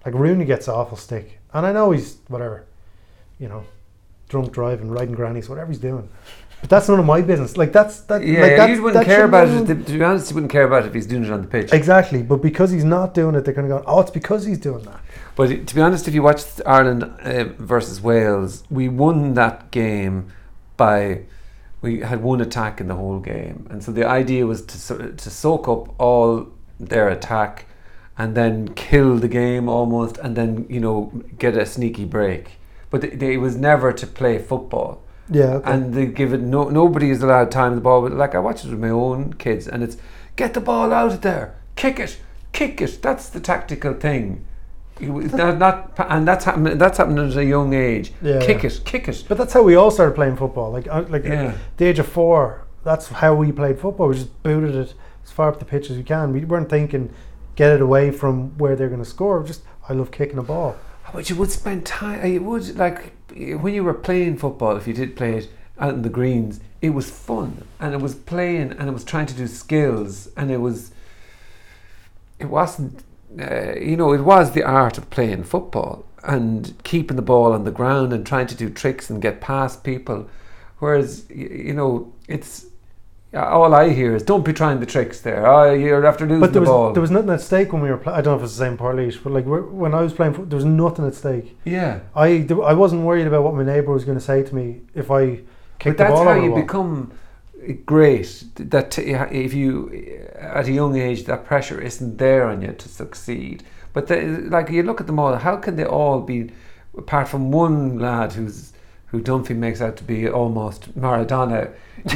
Like Rooney gets awful stick, and I know he's whatever, you know, drunk driving, riding grannies, whatever he's doing. But that's none of my business. Like that's that. yeah, like that, you wouldn't care about it. anyone- To be honest, you wouldn't care about it if he's doing it on the pitch. Exactly, but because he's not doing it, they're going to go. Oh, it's because he's doing that. But to be honest, if you watch Ireland uh, versus Wales, we won that game by we had one attack in the whole game, and so the idea was to to soak up all their attack and then kill the game almost, and then you know get a sneaky break. But th- they- it was never to play football Yeah, okay. and they give it no nobody is allowed time the ball but like I watch it with my own kids and it's get the ball out of there kick it kick it that's the tactical thing not, not and that's happening that's happening at a young age Yeah, kick yeah. it kick it but that's how we all started playing football. Like, uh, like Yeah. at the age of four, that's how we played football. We just booted it as far up the pitch as we can. We weren't thinking get it away from where they're going to score. Just I love kicking a ball. but you would spend time you would like when you were playing football if you did play it out in the greens it was fun and it was playing and it was trying to do skills and it was it wasn't uh, you know it was the art of playing football and keeping the ball on the ground and trying to do tricks and get past people whereas you know it's all I hear is don't be trying the tricks there. Oh you're after losing But there the was ball. there was nothing at stake when we were. Pl- I don't know if it's the same Parlish, but like when I was playing, there was nothing at stake. yeah. I I wasn't worried about what my neighbour was going to say to me if I but kicked the that's ball how over the you become great. That t- if you at a young age that pressure isn't there on you to succeed. But the, like you look at them all how can they all be apart from one lad who's who Dunphy makes out to be almost Maradona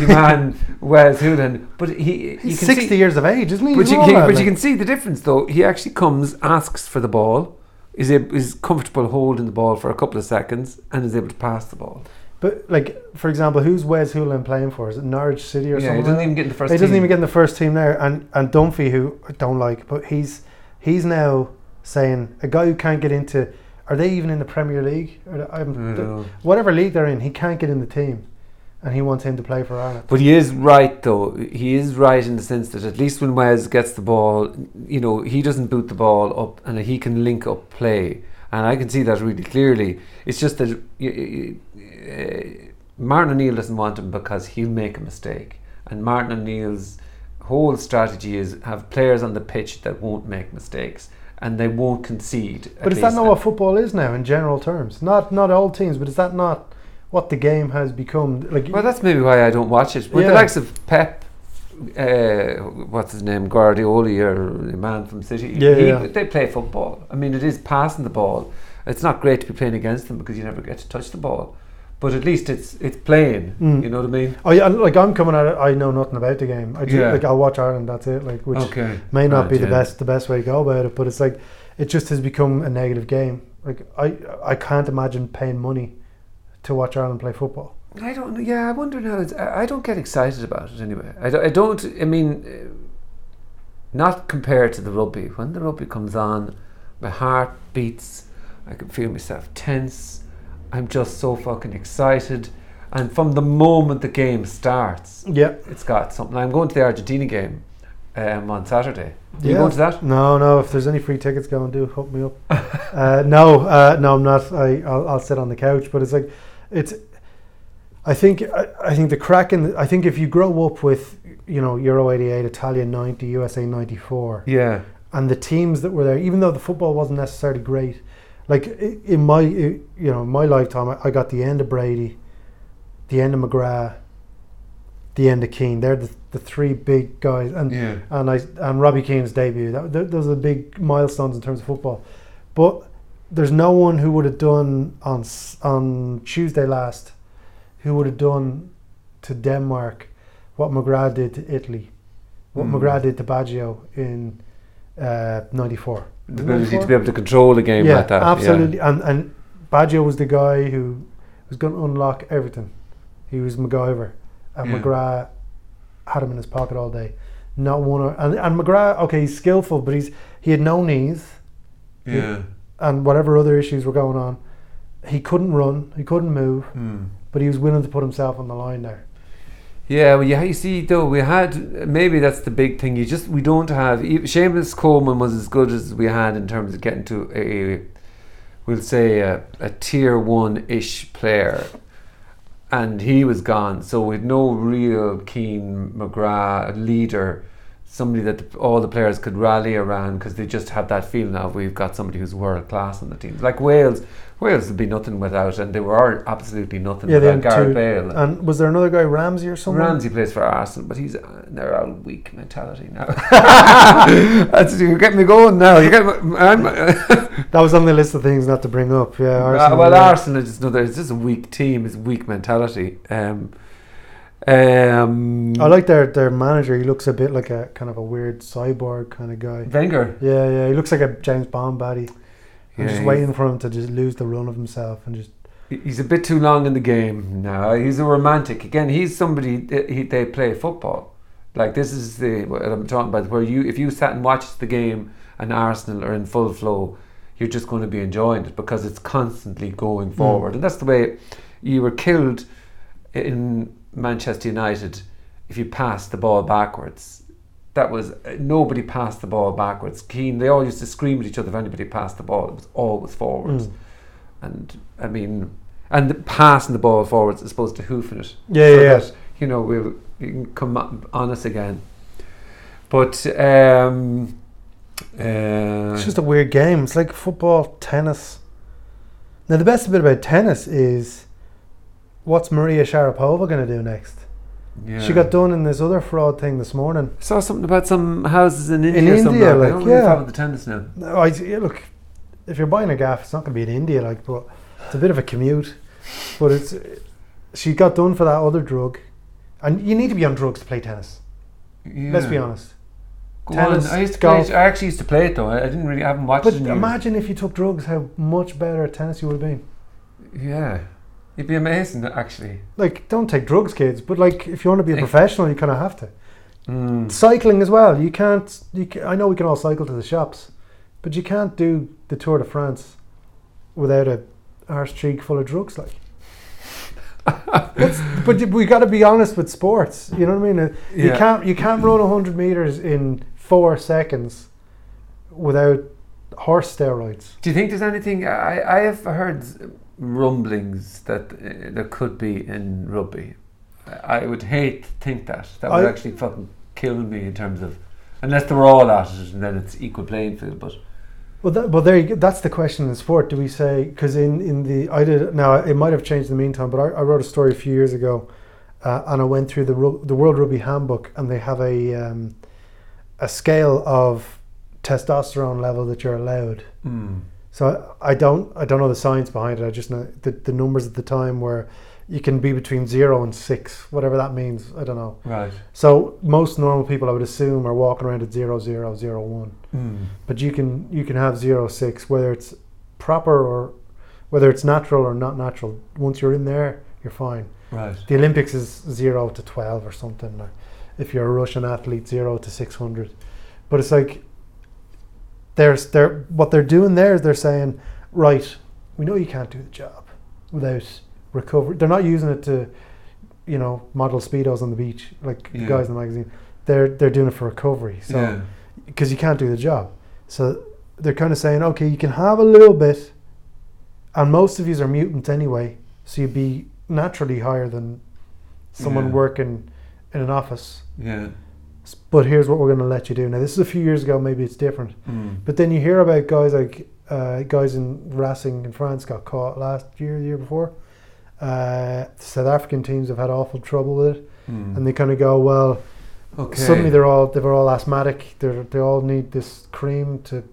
man Wes Hoolahan but he, he's can sixty see, years of age, isn't he? but you, that, but you can see the difference though he actually comes asks for the ball is, a, is comfortable holding the ball for a couple of seconds and is able to pass the ball But like for example, who's Wes Hoolahan playing for? Is it Norwich City or yeah, he something? doesn't even get in the first he doesn't even get in the first team there, and and Dunphy, who I don't like, but he's he's now saying a guy who can't get into. Are they even in the Premier League? Or the, I'm, I don't know. whatever league they're in, he can't get in the team. and he wants him to play for Ireland. But he is right, though. He is right in the sense that at least when Wes gets the ball, you know, he doesn't boot the ball up and he can link up play. And I can see that really clearly. It's just that uh, Martin O'Neill doesn't want him because he'll make a mistake. And Martin O'Neill's whole strategy is have players on the pitch that won't make mistakes and they won't concede. But is that not what football is now in general terms? Not not all teams, but is that not what the game has become? Like Well, that's maybe why I don't watch it. With the likes of Pep, uh, what's his name, Guardiola, or the man from City, Yeah, he- yeah. they play football. I mean, it is passing the ball. It's not great to be playing against them because you never get to touch the ball. But at least it's it's playing. Mm. You know what I mean? I, I- like I'm coming at it. I know nothing about the game. I just, Yeah. like I'll watch Ireland. That's it. Like which okay. may not Right, be the yeah. best the best way to go about it, but it's like it just has become a negative game. Like I I can't imagine paying money to watch Ireland play football. I don't. Yeah, I wonder now. It's, I I don't get excited about it anyway. I don't. I, don't, I mean, uh, not compared to the rugby. When the rugby comes on, my heart beats. I can feel myself tense. I'm just so fucking excited. And from the moment the game starts, Yeah. it's got something. I'm going to the Argentina game um, on Saturday. Are you Yeah. going to that? No, no. If there's any free tickets going, do hook me up. uh, no, uh, no, I'm not. I I'll, I'll sit on the couch. But it's like it's. I think I, I think the crack in. The, I think if you grow up with you know Euro '88, Italia '90, USA '94, Yeah. and the teams that were there, even though the football wasn't necessarily great, like in my you know my lifetime, I- got the end of Brady, the end of McGrath, the end of Keane. They're the, the three big guys, and Yeah. and I and Robbie Keane's debut. That, those are the big milestones in terms of football. But there's no one who would have done on on Tuesday last, who would have done to Denmark what McGrath did to Italy, what Mm. McGrath did to Baggio in '94. The ability to be able to control the game yeah, like that. yeah. absolutely. And and Baggio was the guy who was going to unlock everything. He was MacGyver, and Yeah. McGrath had him in his pocket all day. Not one or and and McGrath. Okay, he's skillful, but he's he had no knees, Yeah. and whatever other issues were going on, he couldn't run, he couldn't move, Hmm. but he was willing to put himself on the line there. Yeah, well, yeah, you see, though, we had maybe that's the big thing. You just we don't have. Seamus Coleman was as good as we had in terms of getting to a, we'll say a, a tier one ish player, and he was gone. So with no real Keane McGrath leader, somebody that the, all the players could rally around because they just have that feeling of we've got somebody who's world class on the team. Like Wales, Wales would be nothing without, and they were absolutely nothing Yeah, without Gareth Bale. And was there another guy, Ramsey or someone? Ramsey plays for Arsenal, but he's uh, they're all weak mentality now. That's you get me going now. You get That was on the list of things not to bring up. Yeah, Uh, Arsenal. well. Arsenal is just another. It's just a weak team. It's weak mentality. Um, um, I like their their manager. He looks a bit like a kind of a weird cyborg kind of guy. Wenger. Yeah, yeah. He looks like a James Bond baddie. I'm Yeah, just waiting for him to just lose the run of himself and just. He's a bit too long in the game now. He's a romantic. Again, he's somebody that he, they play football. Like this is the what I'm talking about. Where you, if you sat and watched the game and Arsenal are in full flow, you're just going to be enjoying it because it's constantly going forward, and that's the way you were killed in Manchester United. If you pass the ball backwards, that was nobody passed the ball backwards. Keane, they all used to scream at each other if anybody passed the ball. It was always forwards. Mm. And I mean, and the passing the ball forwards as opposed to hoofing it. Yeah, so yeah, yeah. that, you know, we'll you can come on on us again. But um, uh, It's just a weird game. It's like football, tennis. Now the best bit about tennis is, what's Maria Sharapova going to do next? yeah. She got done in this other fraud thing this morning. I saw something about some houses in India. In India, somewhere. I don't really yeah. follow the tennis now. No, I, yeah, look, if you're buying a gaff, it's not going to be in India, like, but it's a bit of a commute. But it's she got done for that other drug, and you need to be on drugs to play tennis. Let's be honest. Go Tennis, on. I used to play. golf. it- I actually used to play it though. I, I didn't really. I haven't watched But it. years. imagine if you took drugs, how much better at tennis you would have been. Yeah, it'd be amazing actually. Like, don't take drugs, kids. But like, if you want to be a professional, you kind of have to. Mm. Cycling as well. You can't. You ca I know we can all cycle to the shops, but you can't do the Tour de France without a arse cheek full of drugs. Like, but we got to be honest with sports. You know what I mean? Uh, You Yeah. can't you can't run hundred meters in four seconds without horse steroids. Do you think there's anything? I, I have heard rumblings that uh, there could be in rugby. I would hate to think that. That would I- actually fucking kill me in terms of. Unless they're all at it and then it's equal playing field. But Well, that, well, there you. That's the question in sport. Do we say because in in the I did now it might have changed in the meantime, but I, I wrote a story a few years ago, uh, and I went through the the World Rugby Handbook, and they have a um, a scale of testosterone level that you're allowed. So I, don't I don't know the science behind it. I just know the, the numbers at the time where you can be between zero and six, whatever that means. I don't know. right. So most normal people, I would assume, are walking around at zero, zero, zero, one. Hmm. But you can you can have zero six, whether it's proper or whether it's natural or not natural. Once you're in there, you're fine. Right. The Olympics is zero to twelve or something. If you're a Russian athlete, zero to six hundred. But it's like there's they're what they're doing there is they're saying, right, we know you can't do the job without recovery. They're not using it to, you know, model speedos on the beach like Yeah. the guys in the magazine. They're they're doing it for recovery. So yeah. because you can't do the job. So they're kind of saying, okay, you can have a little bit, and most of these are mutants anyway, so you'd be naturally higher than someone Yeah. working in an office. Yeah. But here's what we're going to let you do. Now, this is a few years ago, maybe it's different. Mm. But then you hear about guys like uh, guys in Racing in France got caught last year, the year before. Uh, South African teams have had awful trouble with it, Mm. and they kind of go, well, okay. Suddenly they're all they're all asthmatic. They they all need this cream to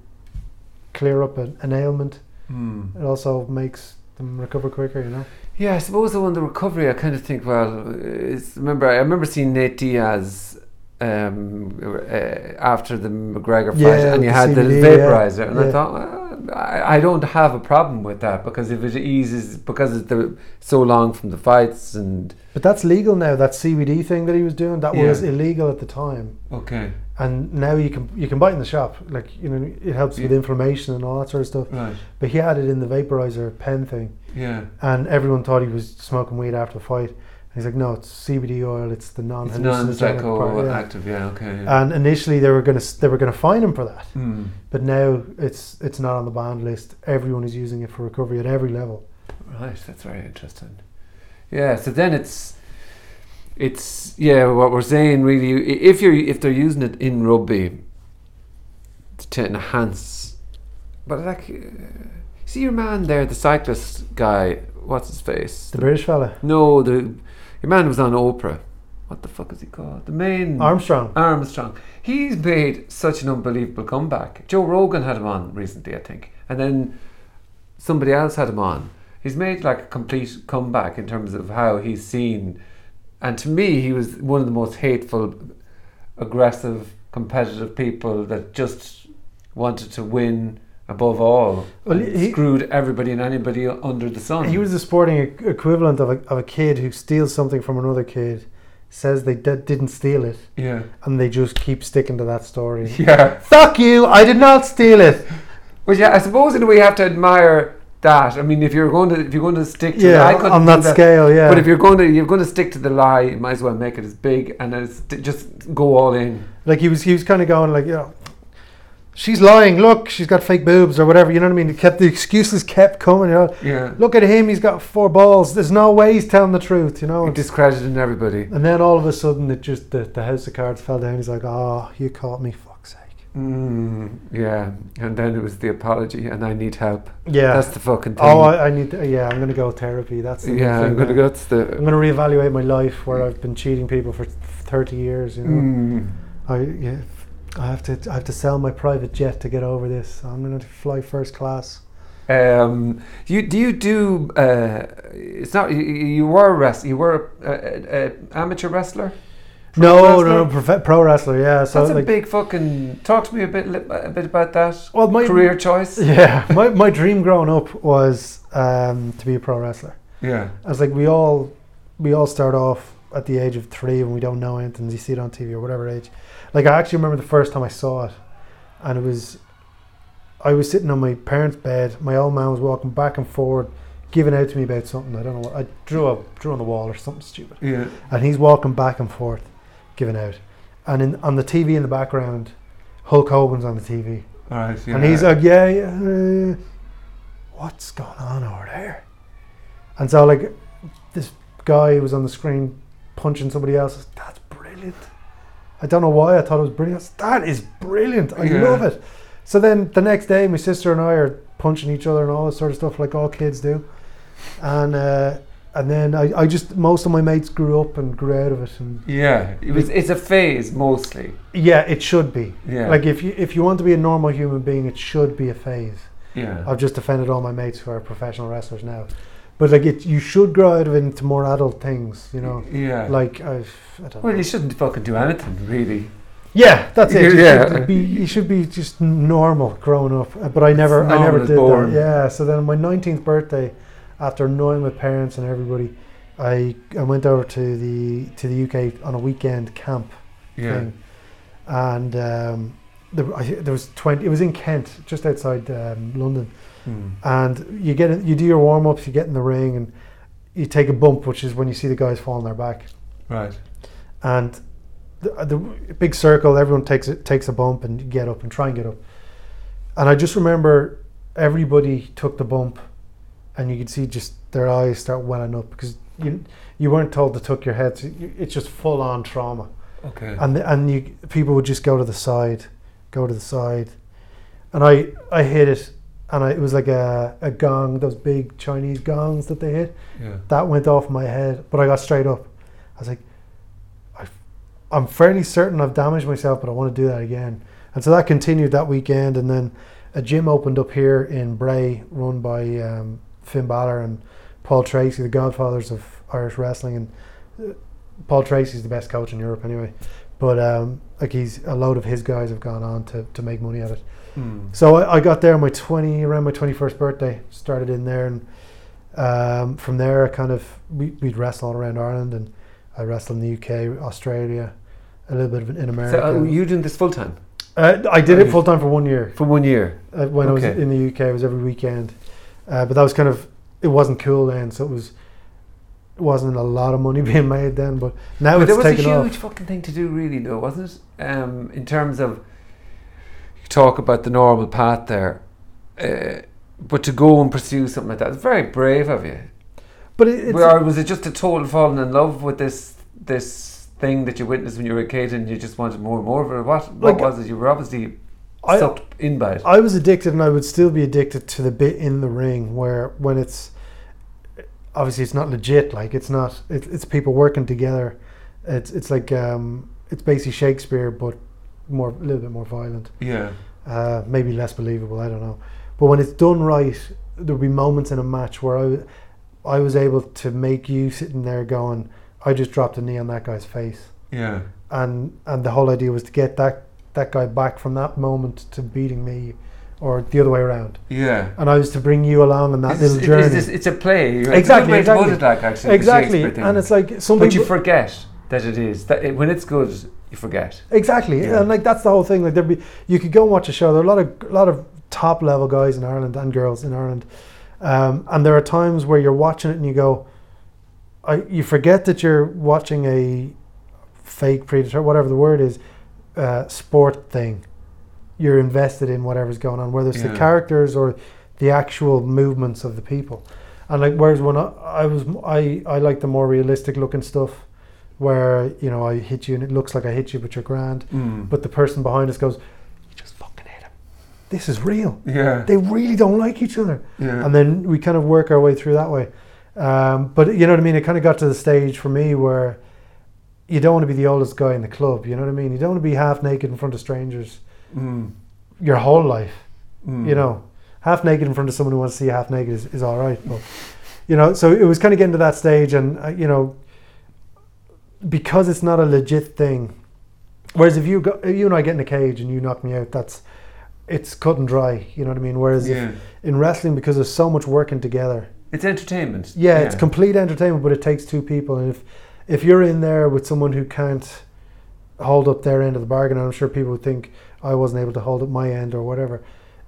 clear up an, an ailment. Mm. It also makes them recover quicker. You know. Yeah, I suppose on the recovery, I kind of think, well, it's, remember, I remember seeing Nate Diaz um, uh, after the McGregor fight, Yeah, and you the had the CBD, yeah. vaporizer, and I thought, I, I don't have a problem with that because if it eases, because it's the, so long from the fights, and But that's legal now. That CBD thing that he was doing that was illegal at the time, okay, and now you can you can buy it in the shop. Like you know, it helps with inflammation and all that sort of stuff. right, But he had it in the vaporizer pen thing, yeah, and everyone thought he was smoking weed after the fight. He's like, no, it's CBD oil. It's the non-hallucinogenic part. yeah. non-psychoactive, yeah, okay, yeah. And initially they were gonna they were gonna fine him for that. Mm. But now it's it's not on the banned list. Everyone is using it for recovery at every level. Right, that's very interesting. Yeah, so then it's it's yeah, what we're saying really if you're if they're using it in rugby to enhance but like uh, see your man there, the cyclist guy, what's his face? The British fella no, the your man was on Oprah. What the fuck is he called? The main Armstrong. Armstrong. He's made such an unbelievable comeback. Joe Rogan had him on recently, I think, and then somebody else had him on. He's made like a complete comeback in terms of how he's seen, and to me, he was one of the most hateful, aggressive, competitive people that just wanted to win above all. Well, he- screwed everybody and anybody under the sun. He was the sporting equivalent of a, of a kid who steals something from another kid, says they d- didn't steal it, yeah, and they just keep sticking to that story. yeah. Fuck you! I did not steal it. Well, yeah, I suppose in a way you have to admire that. I mean, if you're going to if you're going to stick to Yeah, I on do that, scale, yeah. But if you're going to you're going to stick to the lie, you might as well make it as big and as just go all in. like he was, he was kind of going like, you know, she's lying. Look, she's got fake boobs or whatever. You know what I mean? He kept the excuses kept coming. You know, Yeah, look at him. He's got four balls. There's no way he's telling the truth. You know. He discrediting everybody. And then all of a sudden, it just the, the house of cards fell down. He's like, "Oh, you caught me, fuck's sake." Mm, yeah, and then it was the apology, and I need help. Yeah. That's the fucking thing. oh, I, I need. To, yeah, I'm gonna go therapy. That's the yeah, I'm gonna now. go. That's the. I'm gonna reevaluate my life where I've been cheating people for thirty years. You know, Mm, I yeah, I have to I have to sell my private jet to get over this. I'm gonna fly first class. Um, you do you do? Uh, it's not. You, you were a wrestler. You were a, a, a amateur wrestler. Pro no, wrestler? no, no, prof- pro wrestler. Yeah, so That's a like, big fucking. Talk to me a bit, a bit about that well, my career choice. Yeah, my my dream growing up was um, to be a pro wrestler. Yeah, I was like, we all we all start off at the age of three when we don't know anything. You see it on TV or whatever age. Like I actually remember the first time I saw it, and it was I was sitting on my parents' bed. My old man was walking back and forward, giving out to me about something. I don't know. What, I drew a drew on the wall or something stupid, Yeah. and he's walking back and forth, giving out. And in, on the TV in the background, Hulk Hogan's on the TV, All right. Yeah. and he's like, "Yeah, yeah, uh, what's going on over there?" And so like, this guy was on the screen punching somebody else. That's brilliant. I don't know why I thought it was brilliant. That is brilliant. I Yeah. love it. So then the next day, my sister and I are punching each other and all this sort of stuff, like all kids do. And uh, and then I, I just most of my mates grew up and grew out of it. And yeah. It was. It's a phase mostly. yeah, it should be. Yeah. Like if you if you want to be a normal human being, it should be a phase. Yeah. I've just offended all my mates who are professional wrestlers now. But like it, you should grow out of it into more adult things, you know. Yeah. Like I've, I don't well, know. you shouldn't fucking do anything really. Yeah, that's it. You Yeah. should be, you should be just normal growing up. Uh, But I never, I Normal never as did born. that. Yeah. So then, on my nineteenth birthday, after knowing my parents and everybody, I I went over to the to the UK on a weekend camp Yeah. thing, and um, there, I, there was twenty. It was in Kent, just outside um, London, Hmm. and you get in, you do your warm ups, you get in the ring, and you take a bump, which is when you see the guys fall on their back Right. and the, the big circle everyone takes it takes a bump and you get up and try and get up and i just remember everybody took the bump and you could see just their eyes start welling up because you you weren't told to tuck your head so you- it's just full on trauma Okay. and the, and you people would just go to the side go to the side and i i hit it and I, it was like a, a gong those big chinese gongs that they hit yeah. that went off my head, but I got straight up. I was like, I, I'm fairly certain I've damaged myself, but I want to do that again. And so that continued that weekend, and then a gym opened up here in Bray, run by um, Finn Balor and Paul Tracy, the godfathers of Irish wrestling. And uh, Paul Tracy's the best coach in Europe, anyway. But um, like he's a load of his guys have gone on to, to make money at it. Hmm. So I, I got there on my twenty around my twenty first birthday. Started in there, and um, from there, I kind of we, we'd wrestle all around Ireland, and I wrestled in the UK, Australia, a little bit of in America. So uh, you doing this full time uh, I did it full time for one year. for one year? Uh, when I was in the UK, it was every weekend, uh, but that was kind of it wasn't cool then, so it was. It wasn't a lot of money being made then, but now But it's there was a huge off. fucking thing to do, really, though, wasn't it? Um, in terms of talk about the normal path there, uh, but to go and pursue something like that, it's very brave of you. But it, it's, or was it just a total falling in love with this this thing that you witnessed when you were a kid and you just wanted more and more of it? What what Like, was it? You were obviously I- sucked in by it. I was addicted, and I would still be addicted to the bit in the ring where when it's obviously it's not legit. Like it's not. It's, it's people working together. It's it's like um, it's basically Shakespeare, but more a little bit more violent. yeah, Uh, maybe less believable. I don't know. But when it's done right, there'll be moments in a match where I I was able to make you sitting there going, I just dropped a knee on that guy's face yeah, and and the whole idea was to get that that guy back from that moment to beating me, or the other way around. yeah. And I was to bring you along on that It's, little it- journey. it's, it's a play. Exactly, exactly. like, actually, exactly, and it's like some but you forget that it is that it, when it's good, you forget. exactly, Yeah. and like that's the whole thing. Like there be you could go and watch a show. There are a lot of a lot of top level guys in Ireland and girls in Ireland, um, and there are times where you're watching it and you go, I you forget that you're watching a fake predator, whatever the word is, uh, sport thing. You're invested in whatever's going on, whether it's the characters or the actual movements of the people. And like, whereas when I, I was, I, I like the more realistic looking stuff, where you know I hit you and it looks like I hit you, but you're grand. Mm. But the person behind us goes, "You just fucking hit him. This is real. yeah, They really don't like each other." yeah, and then we kind of work our way through that way. Um, but you know what I mean? It kind of got to the stage for me where you don't want to be the oldest guy in the club. You know what I mean? You don't want to be half naked in front of strangers mm. your whole life. Mm. You know, half naked in front of someone who wants to see you half naked is, is all right. But you know, so it was kind of getting to that stage, and uh, you know, because it's not a legit thing. Whereas if you go, if you and I get in a cage and you knock me out, that's it's cut and dry. You know what I mean? Whereas if yeah. in wrestling, because there's so much working together, It's entertainment. yeah, it's complete entertainment, but it takes two people. And if if you're in there with someone who can't hold up their end of the bargain, I'm sure people would think I wasn't able to hold up my end or whatever,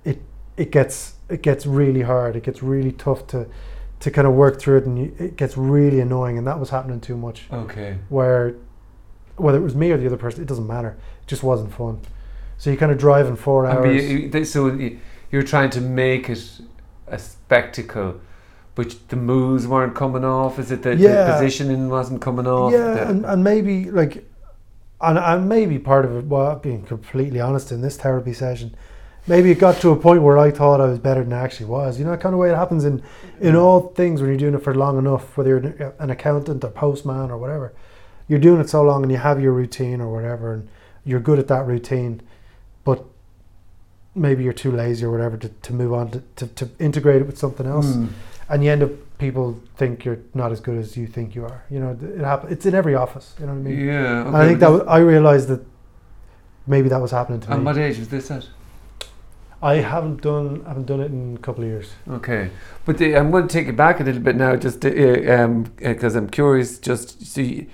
it it gets it gets really hard. It gets really tough to to kind of work through it, and you, it gets really annoying, and that was happening too much. Okay. Where whether it was me or the other person, it doesn't matter. It just wasn't fun. So you're kind of driving four I hours. mean, you- they- so you- you're trying to make it a spectacle, but the moves weren't coming off. Is it that Yeah. the positioning wasn't coming off? yeah, The- and, and maybe like, and, and maybe part of it, well, being completely honest in this therapy session, maybe it got to a point where I thought I was better than I actually was. You know, kind of way it happens in in all things when you're doing it for long enough, whether you're an- an accountant or postman or whatever, you're doing it so long and you have your routine or whatever, and you're good at that routine, but maybe you're too lazy or whatever to, to move on to, to, to integrate it with something else Hmm. and you end up people think you're not as good as you think you are. You know, it happen, It's in every office. You know what I mean? Yeah. And I think that was, I realized that maybe that was happening to And me. And what age was this at? I haven't done haven't done it in a couple of years. Okay, but the, I'm going to take it back a little bit now, just because uh, um, because I'm curious. Just see,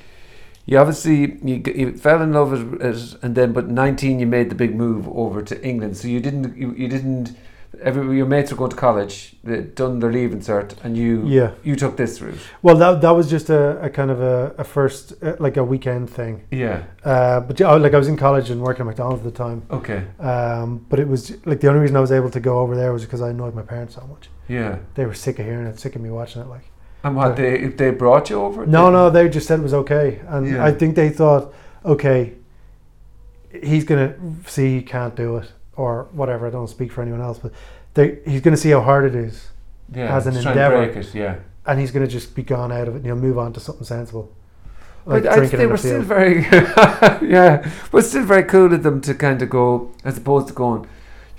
you obviously you, you fell in love with it, and then but 19 you made the big move over to England. So you didn't you, you didn't. Every your mates were going to college, they'd done their leaving cert, and you Yeah. you took this route. Well, that that was just a, a kind of a, a first uh, like a weekend thing. Yeah. Uh, but yeah, I- like I was in college and working at McDonald's at the time. Okay. Um, but it was like the only reason I was able to go over there was because I annoyed my parents so much. Yeah. They were sick of hearing it, sick of me watching it. Like. And what they if they brought you over? No, They- no, they just said it was okay, and Yeah. I think they thought, okay, he's gonna see he can't do it or whatever. I don't speak for anyone else, but they, he's gonna see how hard it is, Yeah. as an just trying to endeavour. break it, yeah. and he's gonna just be gone out of it, and he'll move on to something sensible, like But I, they were still very, yeah, but still very cool of them to kind of go, as opposed to going,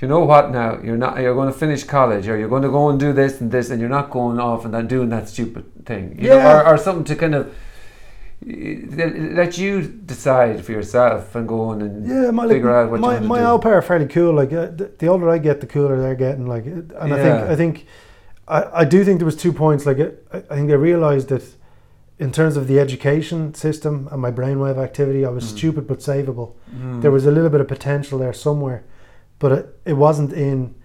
you know what? Now you're not, you're going to finish college, or you're going to go and do this and this, and you're not going off and then doing that stupid thing, you know, Yeah. or, or something to kind of let you decide for yourself and go on and Yeah, my like, figure out what my you want to my pair are fairly cool. Like uh, the, the older I get, the cooler they're getting. Like, it- and I think I think I, I do think there was two points. Like, I, I think I realized that in terms of the education system and my brainwave activity, I was Mm. stupid but savable. Mm. There was a little bit of potential there somewhere, but it, it wasn't in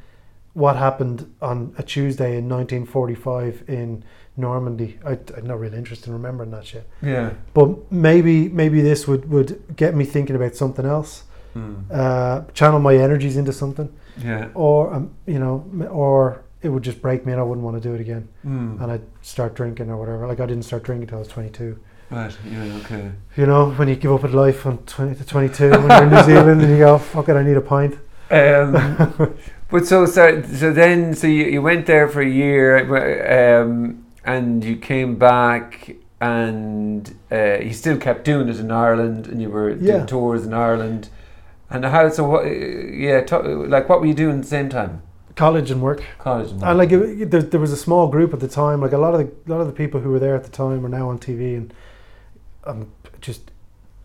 what happened on a Tuesday in 1945 in Normandy. I, I'm not really interested in remembering that shit. yeah, But maybe maybe this would, would get me thinking about something else Mm. uh, channel my energies into something, yeah, or um, you know, or it would just break me and I wouldn't want to do it again, mm. and I'd start drinking or whatever. Like I didn't start drinking until I was 22. right, yeah, okay, You know, when you give up at life on 20 to 22, when you're in New Zealand and you go, "Fuck it, I need a pint." Um, but so, so so then so you, you went there for a year um, and you came back and uh, you still kept doing it in Ireland and you were Yeah. doing tours in Ireland and how so what yeah to, like what were you doing at the same time College and work. college and, work. And like it, there, there was a small group at the time. Like a lot of the lot of the people who were there at the time are now on TV, and I'm just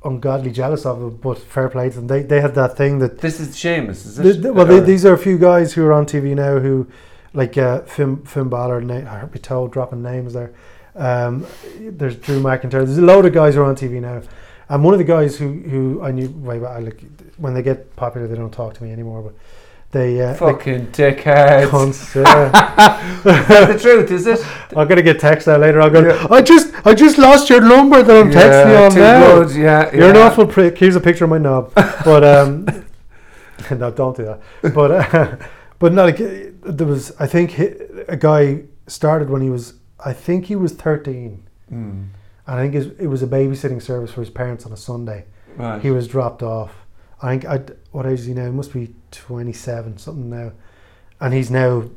ungodly jealous of them. But fair play to them. They they had that thing that this is Seamus is it The- the- well, they, these are a few guys who are on TV now who, like uh, Finn, Finn Balor, I heard me told dropping names there. Um, there's Drew McIntyre. There's a load of guys who are on TV now. And one of the guys who, who I knew way back, like, when they get popular, they don't talk to me anymore. But they, uh, they fucking dickheads cunts, yeah. is that the truth is it I'm gonna get text out later. I'll go. Yeah. I just, I just lost your number that I'm texting you on now. good, yeah You're an awful prick. Here's a picture of my knob. But um, no, don't do that. But uh, but no, like there was. I think hi a guy started when he was. I think he was 13. Mm, And I think it was a babysitting service for his parents on a Sunday. right He was dropped off. I think I what age is he now? He must be 27 something now, and he's now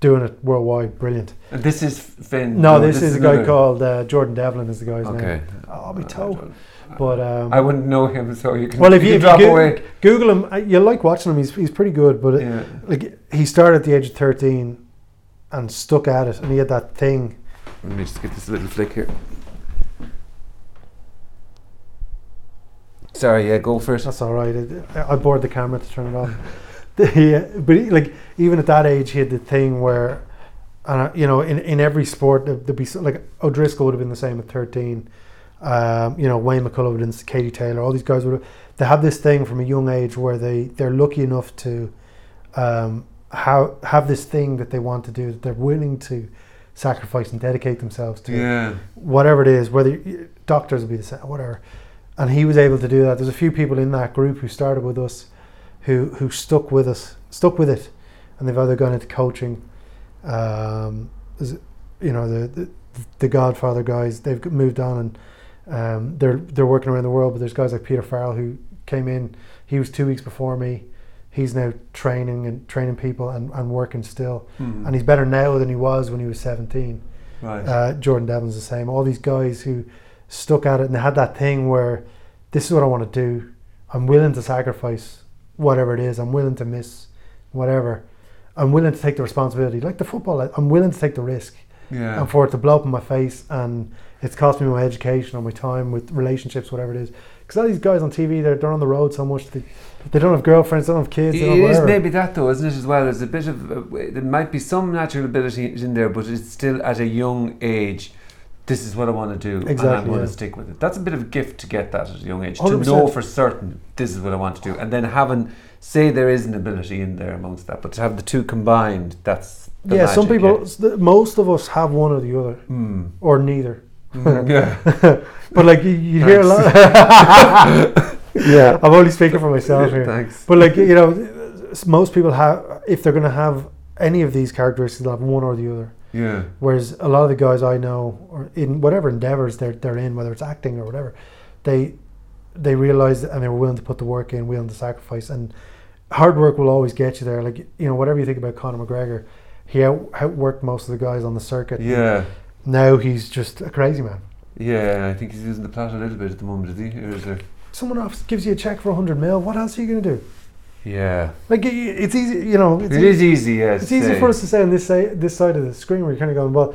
doing it worldwide. Brilliant. And this is Finn. No, this, is, a guy called uh, Jordan Devlin. Is the guy's Okay. name? I'll be Uh, told. But um, I wouldn't know him, so you can. Well, if you, you, if drop you go- away. Google him, you like watching him. He's he's pretty good, but it, like he started at the age of thirteen and stuck at it, and he had that thing. Let me just get this little flick here. Sorry, yeah, go first. That's all right. I I bored the camera to turn it off. Uh, but he, like even at that age, he had the thing where, and uh, you know, in, in every sport there- there'd be like O'Driscoll would have been the same at thirteen. Um, you know, Wayne McCullough would been Katie Taylor. All these guys would have. They have this thing from a young age where they they're lucky enough to, um, how have this thing that they want to do that they're willing to sacrifice and dedicate themselves to Yeah. whatever it is, whether doctors will be the same, whatever. And he was able to do that. There's a few people in that group who started with us, who who stuck with us, stuck with it, and they've either gone into coaching. Um, you know the, the the Godfather guys. They've moved on and um, they're they're working around the world. But there's guys like Peter Farrell who came in. He was two weeks before me. He's now training and training people and, and working still. Hmm. And he's better now than he was when he was 17. right. Uh, Jordan Devlin's the same. All these guys who stuck at it and they had that thing where this is what I want to do. I'm willing to sacrifice whatever it is. I'm willing to miss whatever. I'm willing to take the responsibility. Like the football, I'm willing to take the risk yeah. and for it to blow up in my face. And it's cost me my education or my time with relationships, whatever it is. Because all these guys on TV, they're, they're on the road so much. They, they don't have girlfriends, they don't have kids, don't is whatever. maybe that though, isn't it? As well, there's a bit of uh, there might be some natural ability in there, but it's still at a young age. This is what I want to do, and I'm going yeah. to stick with it. That's a bit of a gift to get that at a young age to 100%. know for certain this is what I want to do, and then having say there is an ability in there amongst that, but to have the two combined, that's yeah, some people, the- most of us have one or the other, yeah. Hmm. or neither. Mm, yeah. but like you, you hear a lot. yeah. I'm only speaking for myself here. Thanks. But like you know, most people have if they're going to have any of these characteristics, they'll have one or the other. Yeah. Whereas a lot of the guys I know, or in whatever endeavors they're they're in, whether it's acting or whatever, they they realized and they were willing to put the work in, willing to sacrifice, and hard work will always get you there. Like you know, whatever you think about Conor McGregor, he out, outworked most of the guys on the circuit. Yeah. Now he's just a crazy man. Yeah. I think he's using the plot a little bit at the moment, is he? Or is there? Someone else gives you a check for hundred mil. What else are you going to do? Yeah. Like it's easy, you know. It's It is easy, yes. It's easy for us to say on this side, this side of the screen where you're kind of going, well,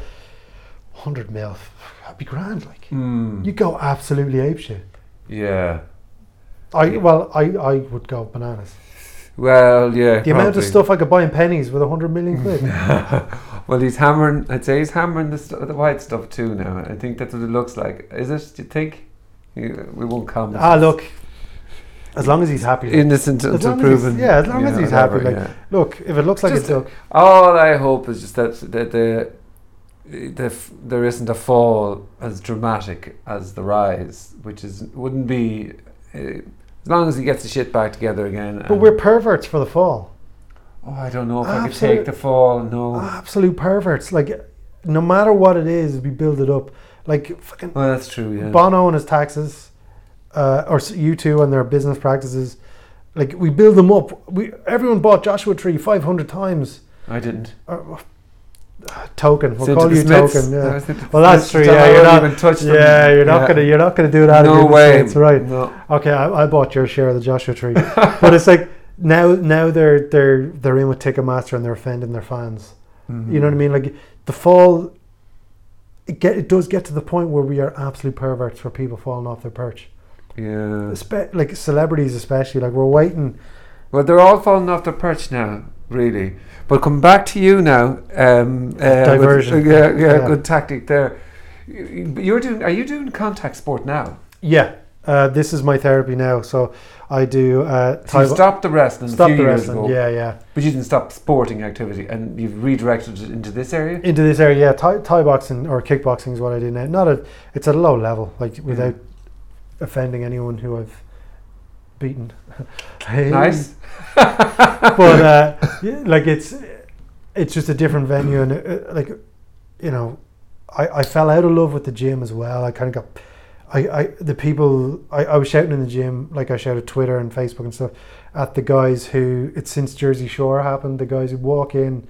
hundred mil, that'd be grand. Like Mm. you go absolutely apeshit. Yeah. I well, I, I would go bananas. Well, yeah. The amount of stuff I could buy in pennies with a hundred million quid. well, he's hammering. I'd say he's hammering the, the white stuff too now. I think that's what it looks like. Is it? Do you think? We won't comment. ah, look, as long as he's happy. innocent As until long as he's- proven. yeah, as long as he's happy, like- yeah. Look, if it looks like Just- it's look, all I hope is just that the, the f- there isn't a fall as dramatic as the rise, which is wouldn't be. Uh, as long as he gets the shit back together again. but we're perverts for the fall. Oh, I don't know if I could take the fall. No. Absolute perverts. Like, no matter what it is, we build it up. Like fucking Well, that's true. Yeah. Bono and his taxes, uh, or U2 and their business practices, like we build them up. We everyone bought Joshua Tree five hundred times. I didn't. Uh, token, we'll call you Smiths. token. Yeah. thinking Well, that's true. Yeah, you're haven't even them. Yeah, you're not Yeah. gonna. You're not gonna do that. No way. States, right? No. Okay, I, I bought your share of the Joshua Tree, but it's like now, now they're they're they're in with Ticketmaster and they're offending their fans. You know what I mean? Like the fall, it get it does get to the point where we are absolute perverts for people falling off their perch. Yeah. Espe- like celebrities, especially. Like we're waiting. Well, they're all falling off their perch now, really. But come back to you now. Um, uh, Diversion. With, yeah, yeah, Yeah. good tactic there. You- You're doing. Are you doing contact sport now? Yeah, uh, this is my therapy now. So I do. Uh, So you stopped the wrestling stop a few the years wrestling. ago, Yeah, yeah. but you didn't stop sporting activity, and you've redirected it into this area. Into this area, yeah. Thai, Thai boxing or kickboxing is what I do now. Not at. It's at a low level, like without offending anyone who I've beaten. Hey. Nice. but uh, yeah, like it's it's just a different venue and uh, like you know I, I fell out of love with the gym as well I kind of got I, I the people I, I was shouting in the gym like I shouted Twitter and Facebook and stuff at the guys who it's since Jersey Shore happened the guys who walk in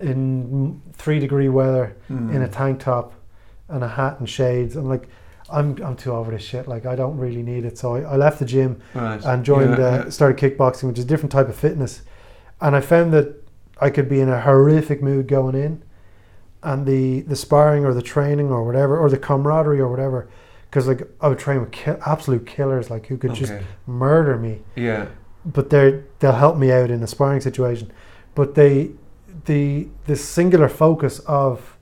in three degree weather Mm. in a tank top and a hat and shades I'm like I'm, I'm too over this shit like I don't really need it so I, I left the gym right. and joined, Yeah, uh, yeah. started kickboxing, which is a different type of fitness. And I found that I could be in a horrific mood going in, and the the sparring or the training or whatever, or the camaraderie or whatever, because like I would train with ki- absolute killers, like who could just murder me. Yeah. But they they'll help me out in a sparring situation. But they the the singular focus of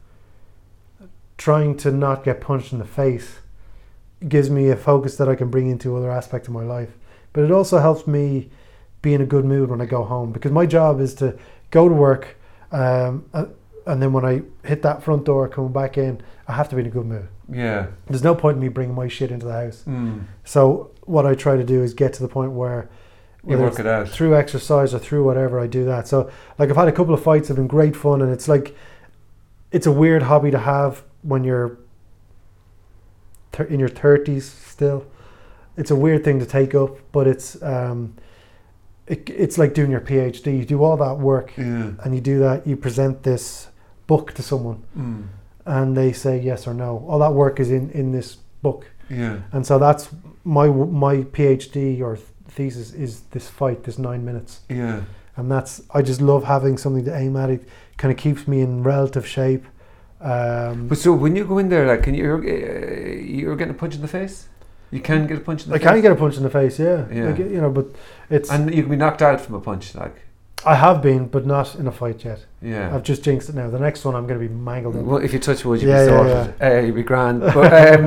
trying to not get punched in the face gives me a focus that I can bring into other aspects of my life. But it also helps me be in a good mood when I go home because my job is to go to work um, and then when I hit that front door coming back in, I have to be in a good mood. Yeah. There's no point in me bringing my shit into the house. Mm. So what I try to do is get to the point where You work it out. through exercise or through whatever I do that. So like I've had a couple of fights have been great fun and it's like it's a weird hobby to have when you're in your 30s still. It's a weird thing to take up, but it's um it, it's like doing your PhD. You do all that work Yeah. and you do that you present this book to someone Mm. and they say yes or no. All that work is in in this book. Yeah. And so that's my my PhD or thesis is this fight, this nine minutes, Yeah. and that's I just love having something to aim at. It kind of keeps me in relative shape. Um, But so when you go in there, like, can you, uh, you're getting a punch in the face? You can get a punch in the I face? can get a punch in the face, yeah, Yeah. Like, you know. But it's And you can be knocked out from a punch, like, I have been, but not in a fight yet. yeah. I've just jinxed it now. The next one, I'm going to be mangled. Well, if you touch wood, you'd Yeah, be sorted. yeah, sorted. Uh, you'd be grand. But um,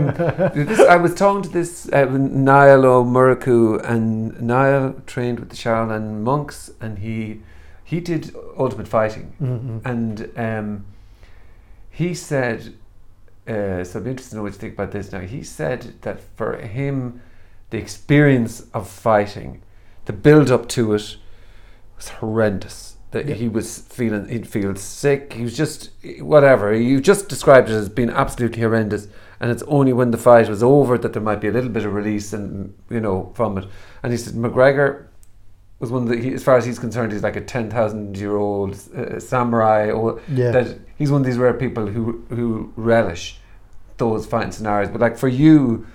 this, I was talking to this uh, Niall O'Muraku, and Niall trained with the Shaolin monks, and he he did ultimate fighting, Mhm. and um, he said. Uh, so I'd be interested to know what you think about this now. He said that for him, the experience of fighting, the build up to it, was horrendous. That Yeah. he was feeling, he'd feel sick. He was just whatever. You just described it as being absolutely horrendous. And it's only when the fight was over that there might be a little bit of release and you know from it. And he said McGregor was one of the, he, as far as he's concerned, he's like a ten thousand year old uh, samurai. Or yeah, that he's one of these rare people who who relish those fighting scenarios. But like for you,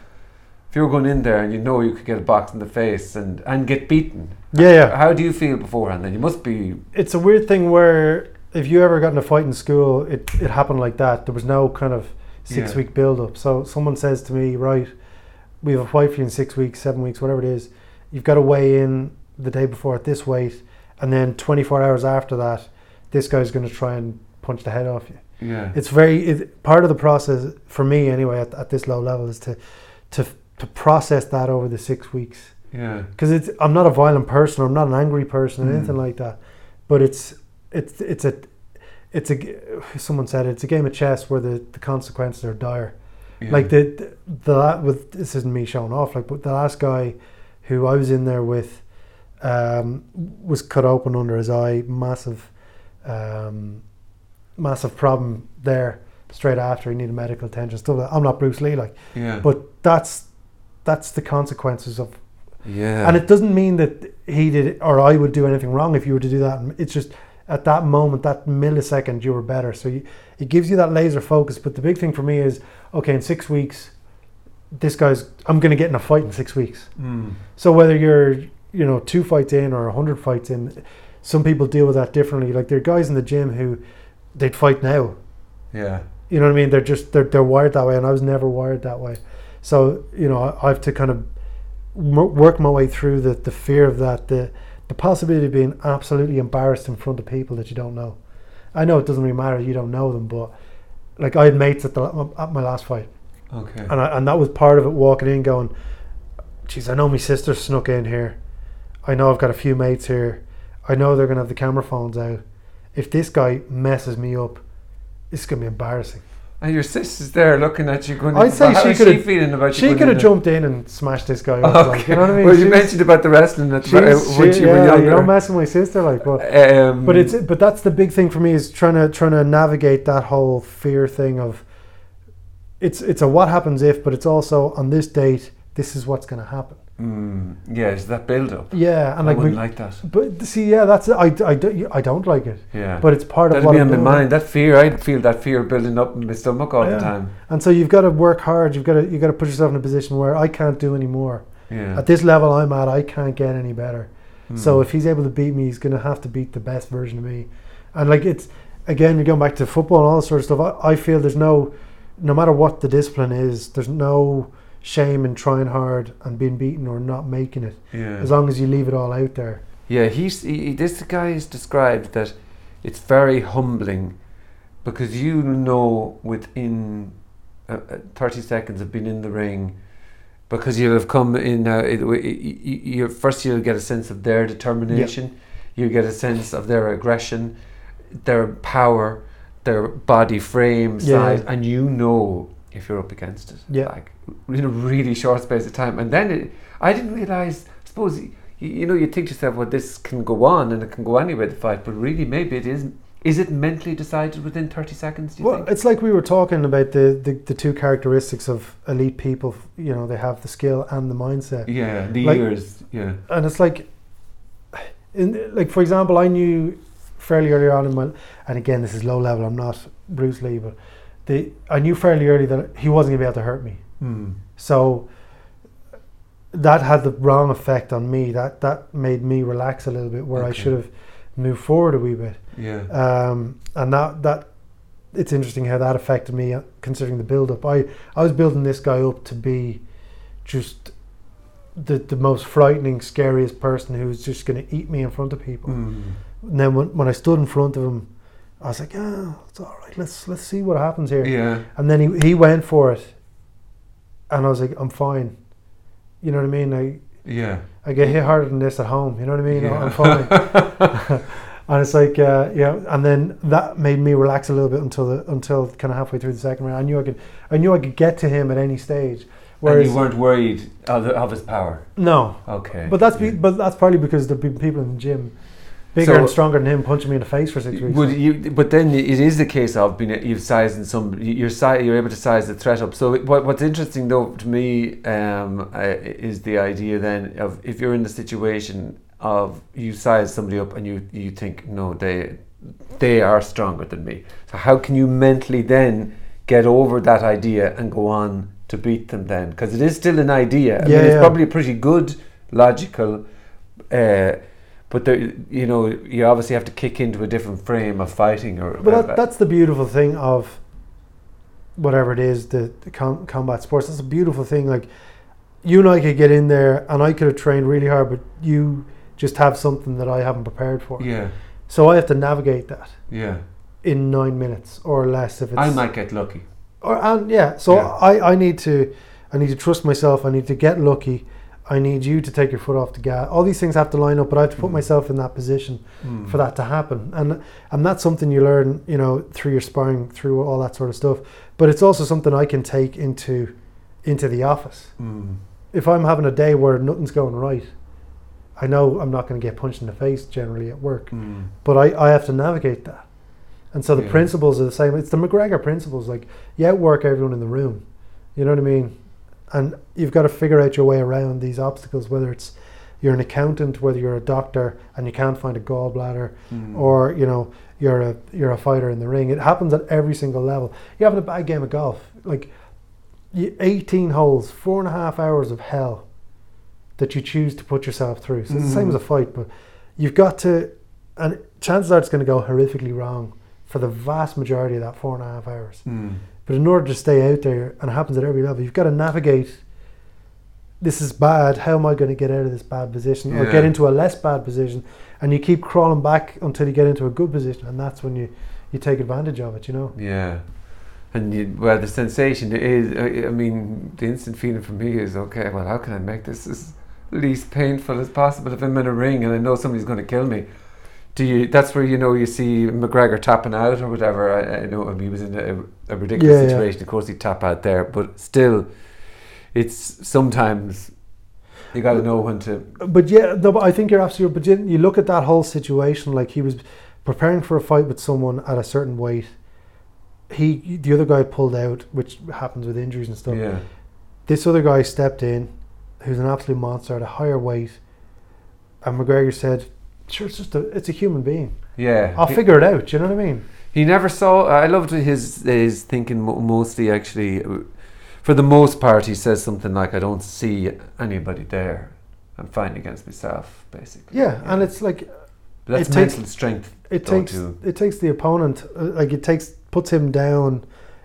if you were going in there and you know you could get a box in the face and and get beaten, yeah, yeah. how do you feel beforehand? Then you must be It's a weird thing where if you ever got in a fight in school, it it happened like that. There was no kind of six Yeah. week build up. So someone says to me, right, we have a fight for you in six weeks, seven weeks, whatever it is. You've got to weigh in the day before at this weight, and then 24 hours after that, this guy's going to try and punch the head off you. yeah It's very it, part of the process for me anyway at, at this low level is to to to process that over the six weeks yeah because it's I'm not a violent person, I'm not an angry person, or Mm. anything like that. But it's it's it's a it's a someone said it's a game of chess where the, the consequences are dire. yeah. Like the, the the with this isn't me showing off. Like but the last guy who I was in there with um, was cut open under his eye, massive um, massive problem there. Straight after he needed medical attention, stuff. Like. I'm not Bruce Lee, like, yeah but that's that's the consequences of yeah and it doesn't mean that he did or I would do anything wrong if you were to do that. It's just at that moment, that millisecond, you were better. So you, it gives you that laser focus. But the big thing for me is okay, in six weeks, this guy's, I'm going to get in a fight in six weeks. Mm. So whether you're, you know, two fights in or a hundred fights in, some people deal with that differently. Like there are guys in the gym who they'd fight now. yeah You know what I mean? They're just they're they're wired that way, and I was never wired that way. So you know, I, I have to kind of work my way through the the fear of that, the the possibility of being absolutely embarrassed in front of people that you don't know. I know it doesn't really matter; you don't know them, but like I had mates at the at my last fight, okay and I, and that was part of it. Walking in, going, "Geez, I know my sister snuck in here. I know I've got a few mates here. I know they're gonna have the camera phones out. If this guy messes me up, it's gonna be embarrassing." and your sister's there looking at you going I'd say she is could've- feeling about She going could have jumped in and smashed this guy up. Like, you know what I mean? well you She's- mentioned about the wrestling at, she's- when she- you were yeah, younger you don't mess with my sister, like, but um, but it's but that's the big thing for me is trying to trying to navigate that whole fear thing of it's it's a what happens if, but it's also on this date this is what's going to happen. Mm, yeah it's that build up Yeah, and I like, wouldn't we, like that but see, yeah, that's I, I, don't- I don't like it, yeah but it's part of That'd what be on my mind. That fear, I feel that fear building up in my stomach all Yeah. the time. And so you've got to work hard. You've got to you got to put yourself in a position where I can't do any more. Yeah. At this level I'm at, I can't get any better. So Mm. if he's able to beat me, he's going to have to beat the best version of me. And like it's again, we're going back to football and all that sort of stuff. I, I feel there's no, no matter what the discipline is, there's no shame in trying hard and being beaten or not making it, yeah. as long as you leave it all out there. Yeah, he's he, this guy has described that it's very humbling because you know within uh, uh, thirty seconds of being in the ring, because you'll have come in. Uh, you, you first you'll get a sense of their determination, you get a sense of their aggression, their power, their body frame Yeah. size, and you know if you're up against it. Yeah. Like in a really short space of time, and then it, I didn't realize. I suppose you, you know you think to yourself, well, this can go on and it can go anywhere the fight, but really maybe it is. Is it mentally decided within thirty seconds? Do you Well, think? it's like we were talking about the, the, the two characteristics of elite people. You know, they have the skill and the mindset. Yeah, the like- years. Yeah. and it's like in like for example i knew fairly early on in my and again this is low level i'm not bruce lee but the i knew fairly early that he wasn't going to be able to hurt me Mm. so that had the wrong effect on me that that made me relax a little bit where i should have moved forward a wee bit Yeah. um, and that that it's interesting how that affected me uh, considering the build up i i was building this guy up to be just the the most frightening scariest person who was just going to eat me in front of people Mm. and then when, when i stood in front of him i was like yeah it's all right let's let's see what happens here Yeah. and then he, he went for it and i was like i'm fine you know what i mean i Yeah. I get hit harder than this at home. You know what I mean? Yeah. I'm fine. and it's like, uh, yeah. And then that made me relax a little bit until the, until kind of halfway through the second round. I knew I could, I knew I could get to him at any stage. and Whereas you weren't worried of, of his power. no, Okay. but that's be, Yeah. but that's probably because there've been people in the gym bigger So- and stronger than him punching me in the face for six weeks. Would you, but then it is the case of being you've sized some you're si- you're able to size the threat up. So what, what's interesting though to me um, uh, is the idea then of if you're in the situation of you size somebody up and you you think no they they are stronger than me. So how can you mentally then get over that idea and go on to beat them then? Because it is still an idea. I Yeah, mean, it's yeah. probably a pretty good logical. Uh, but there, you know, you obviously have to kick into a different frame of fighting, or But that, that's the beautiful thing of whatever it is, the, the com- combat sports. That's a beautiful thing. Like you and I could get in there, and I could have trained really hard, but you just have something that I haven't prepared for. yeah, So I have to navigate that yeah. in nine minutes or less. If it's I might get lucky. or and yeah. So Yeah. I I need to I need to trust myself. I need to get lucky. I need you to take your foot off the gas. All these things have to line up, but I have to put Mm. myself in that position Mm. for that to happen. And and that's something you learn, you know, through your sparring, through all that sort of stuff. But it's also something I can take into into the office. Mm. If I'm having a day where nothing's going right, I know I'm not going to get punched in the face generally at work. Mm. But I, I have to navigate that. And so the Yeah. principles are the same. It's the McGregor principles. Like you outwork everyone in the room. You know what I mean? And you've got to figure out your way around these obstacles, whether it's you're an accountant, whether you're a doctor and you can't find a gallbladder, Mm. or you know you're a you're a fighter in the ring. It happens at every single level. You're having a bad game of golf, like 18 holes, four and a half hours of hell that you choose to put yourself through. So it's the same as a fight, but you've got to, and chances are it's going to go horrifically wrong for the vast majority of that four and a half hours. Mm. But in order to stay out there, and it happens at every level, you've got to navigate. This is bad. How am I going to get out of this bad position, or Yeah. get into a less bad position? And you keep crawling back until you get into a good position, and that's when you you take advantage of it. You know. Yeah. And you, well, the sensation is, I I mean, the instant feeling for me is, okay, well, how can I make this as least painful as possible if I'm in a ring and I know somebody's going to kill me? Do you? That's where you know you see McGregor tapping out or whatever. I, I know I mean, he was in a, a ridiculous Yeah, yeah. situation. Of course, he tap out there, but still, it's sometimes you got to know when to. But yeah, no, but I think you're absolutely. But you, you look at that whole situation, like he was preparing for a fight with someone at a certain weight. He, the other guy pulled out, which happens with injuries and stuff. Yeah. This other guy stepped in, who's an absolute monster at a higher weight, and McGregor said, "Sure, it's just a, it's a human being. Yeah. I'll He- figure it out." You know what I mean? He never saw. I loved his his thinking mostly actually. uh, For the most part, he says something like, "I don't see anybody there. I'm fighting against myself, basically." Yeah, and it's like But that's it takes- mental strength. it takes too. it takes the opponent uh, like it takes puts him down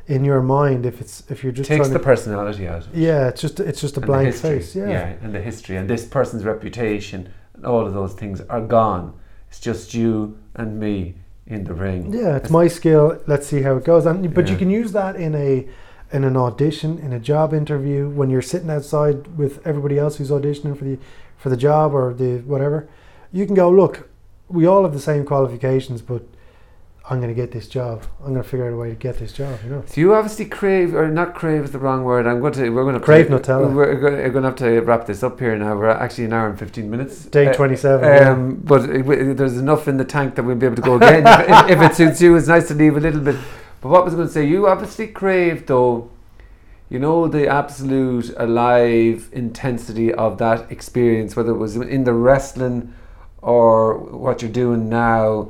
in your mind if it's if you're just takes the personality out. Of it. yeah it's just it's just a and blank face yeah. and the history and this person's reputation and all of those things are gone. It's just you and me in the ring. Yeah, it's my skill. Let's see how it goes. And but you can use that in a in an audition, in a job interview, when you're sitting outside with everybody else who's auditioning for the for the job or the whatever. You can go, look, we all have the same qualifications, but I'm going to get this job. I'm going to figure out a way to get this job. You know. So you obviously crave, or not crave is the wrong word. I'm going to, we're going to Crave Nutella. We're going, we're going to have to wrap this up here now. We're actually an hour and fifteen minutes. Day Uh, 27. yeah. Um, but it, w- there's enough in the tank that we'll be able to go again. if, if, if it suits you, it's nice to leave a little bit. But what was I going to say? You obviously crave, though, you know, the absolute alive intensity of that experience, whether it was in the wrestling or what you're doing now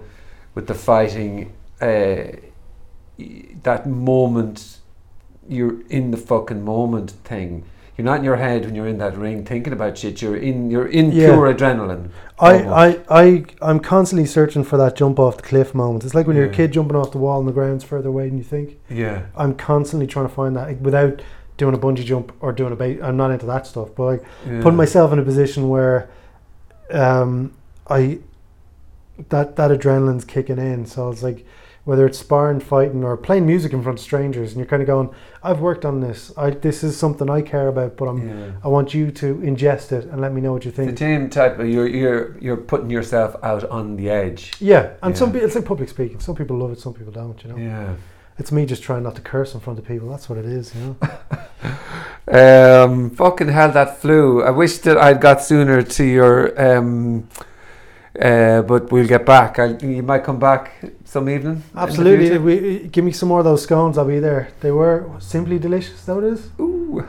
with the fighting. Uh, that moment, you're in the fucking moment thing. You're not in your head when you're in that ring thinking about shit. You're in. You're in Yeah. pure adrenaline. I, almost. I, I, I'm constantly searching for that jump off the cliff moment. It's like when you're a kid jumping off the wall and the ground's further away than you think. Yeah. I'm constantly trying to find that without doing a bungee jump or doing a bait. I'm not into that stuff, but like yeah. putting myself in a position where um, I that that adrenaline's kicking in. So it's like whether it's sparring, fighting, or playing music in front of strangers, and you're kind of going, "I've worked on this. I this is something I care about, but I'm Yeah. I want you to ingest it and let me know what you think." The think." same type of you're you're you're putting yourself out on the edge. Yeah, and Yeah. some people it's like public speaking. Some people love it, some people don't. You know, Yeah. it's me just trying not to curse in front of people. That's what it is. You know. Um, fucking hell, that flu. I wish that I'd got sooner to your. Um, uh, but we'll get back. I, you might come back some evening. Absolutely. we, give me some more of those scones. I'll be there. They were simply delicious. That it is? Ooh.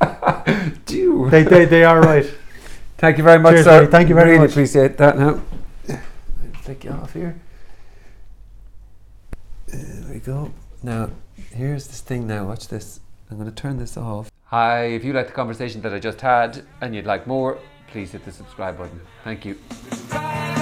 Do. They, they, they are right. Thank you very much, Cheers, sir. buddy. Thank you very much. I really much. appreciate that. Now, take you off here. There we go. Now, here's this thing. Now, watch this. I'm going to turn this off. Hi. If you like the conversation that I just had and you'd like more, please hit the subscribe button. Thank you.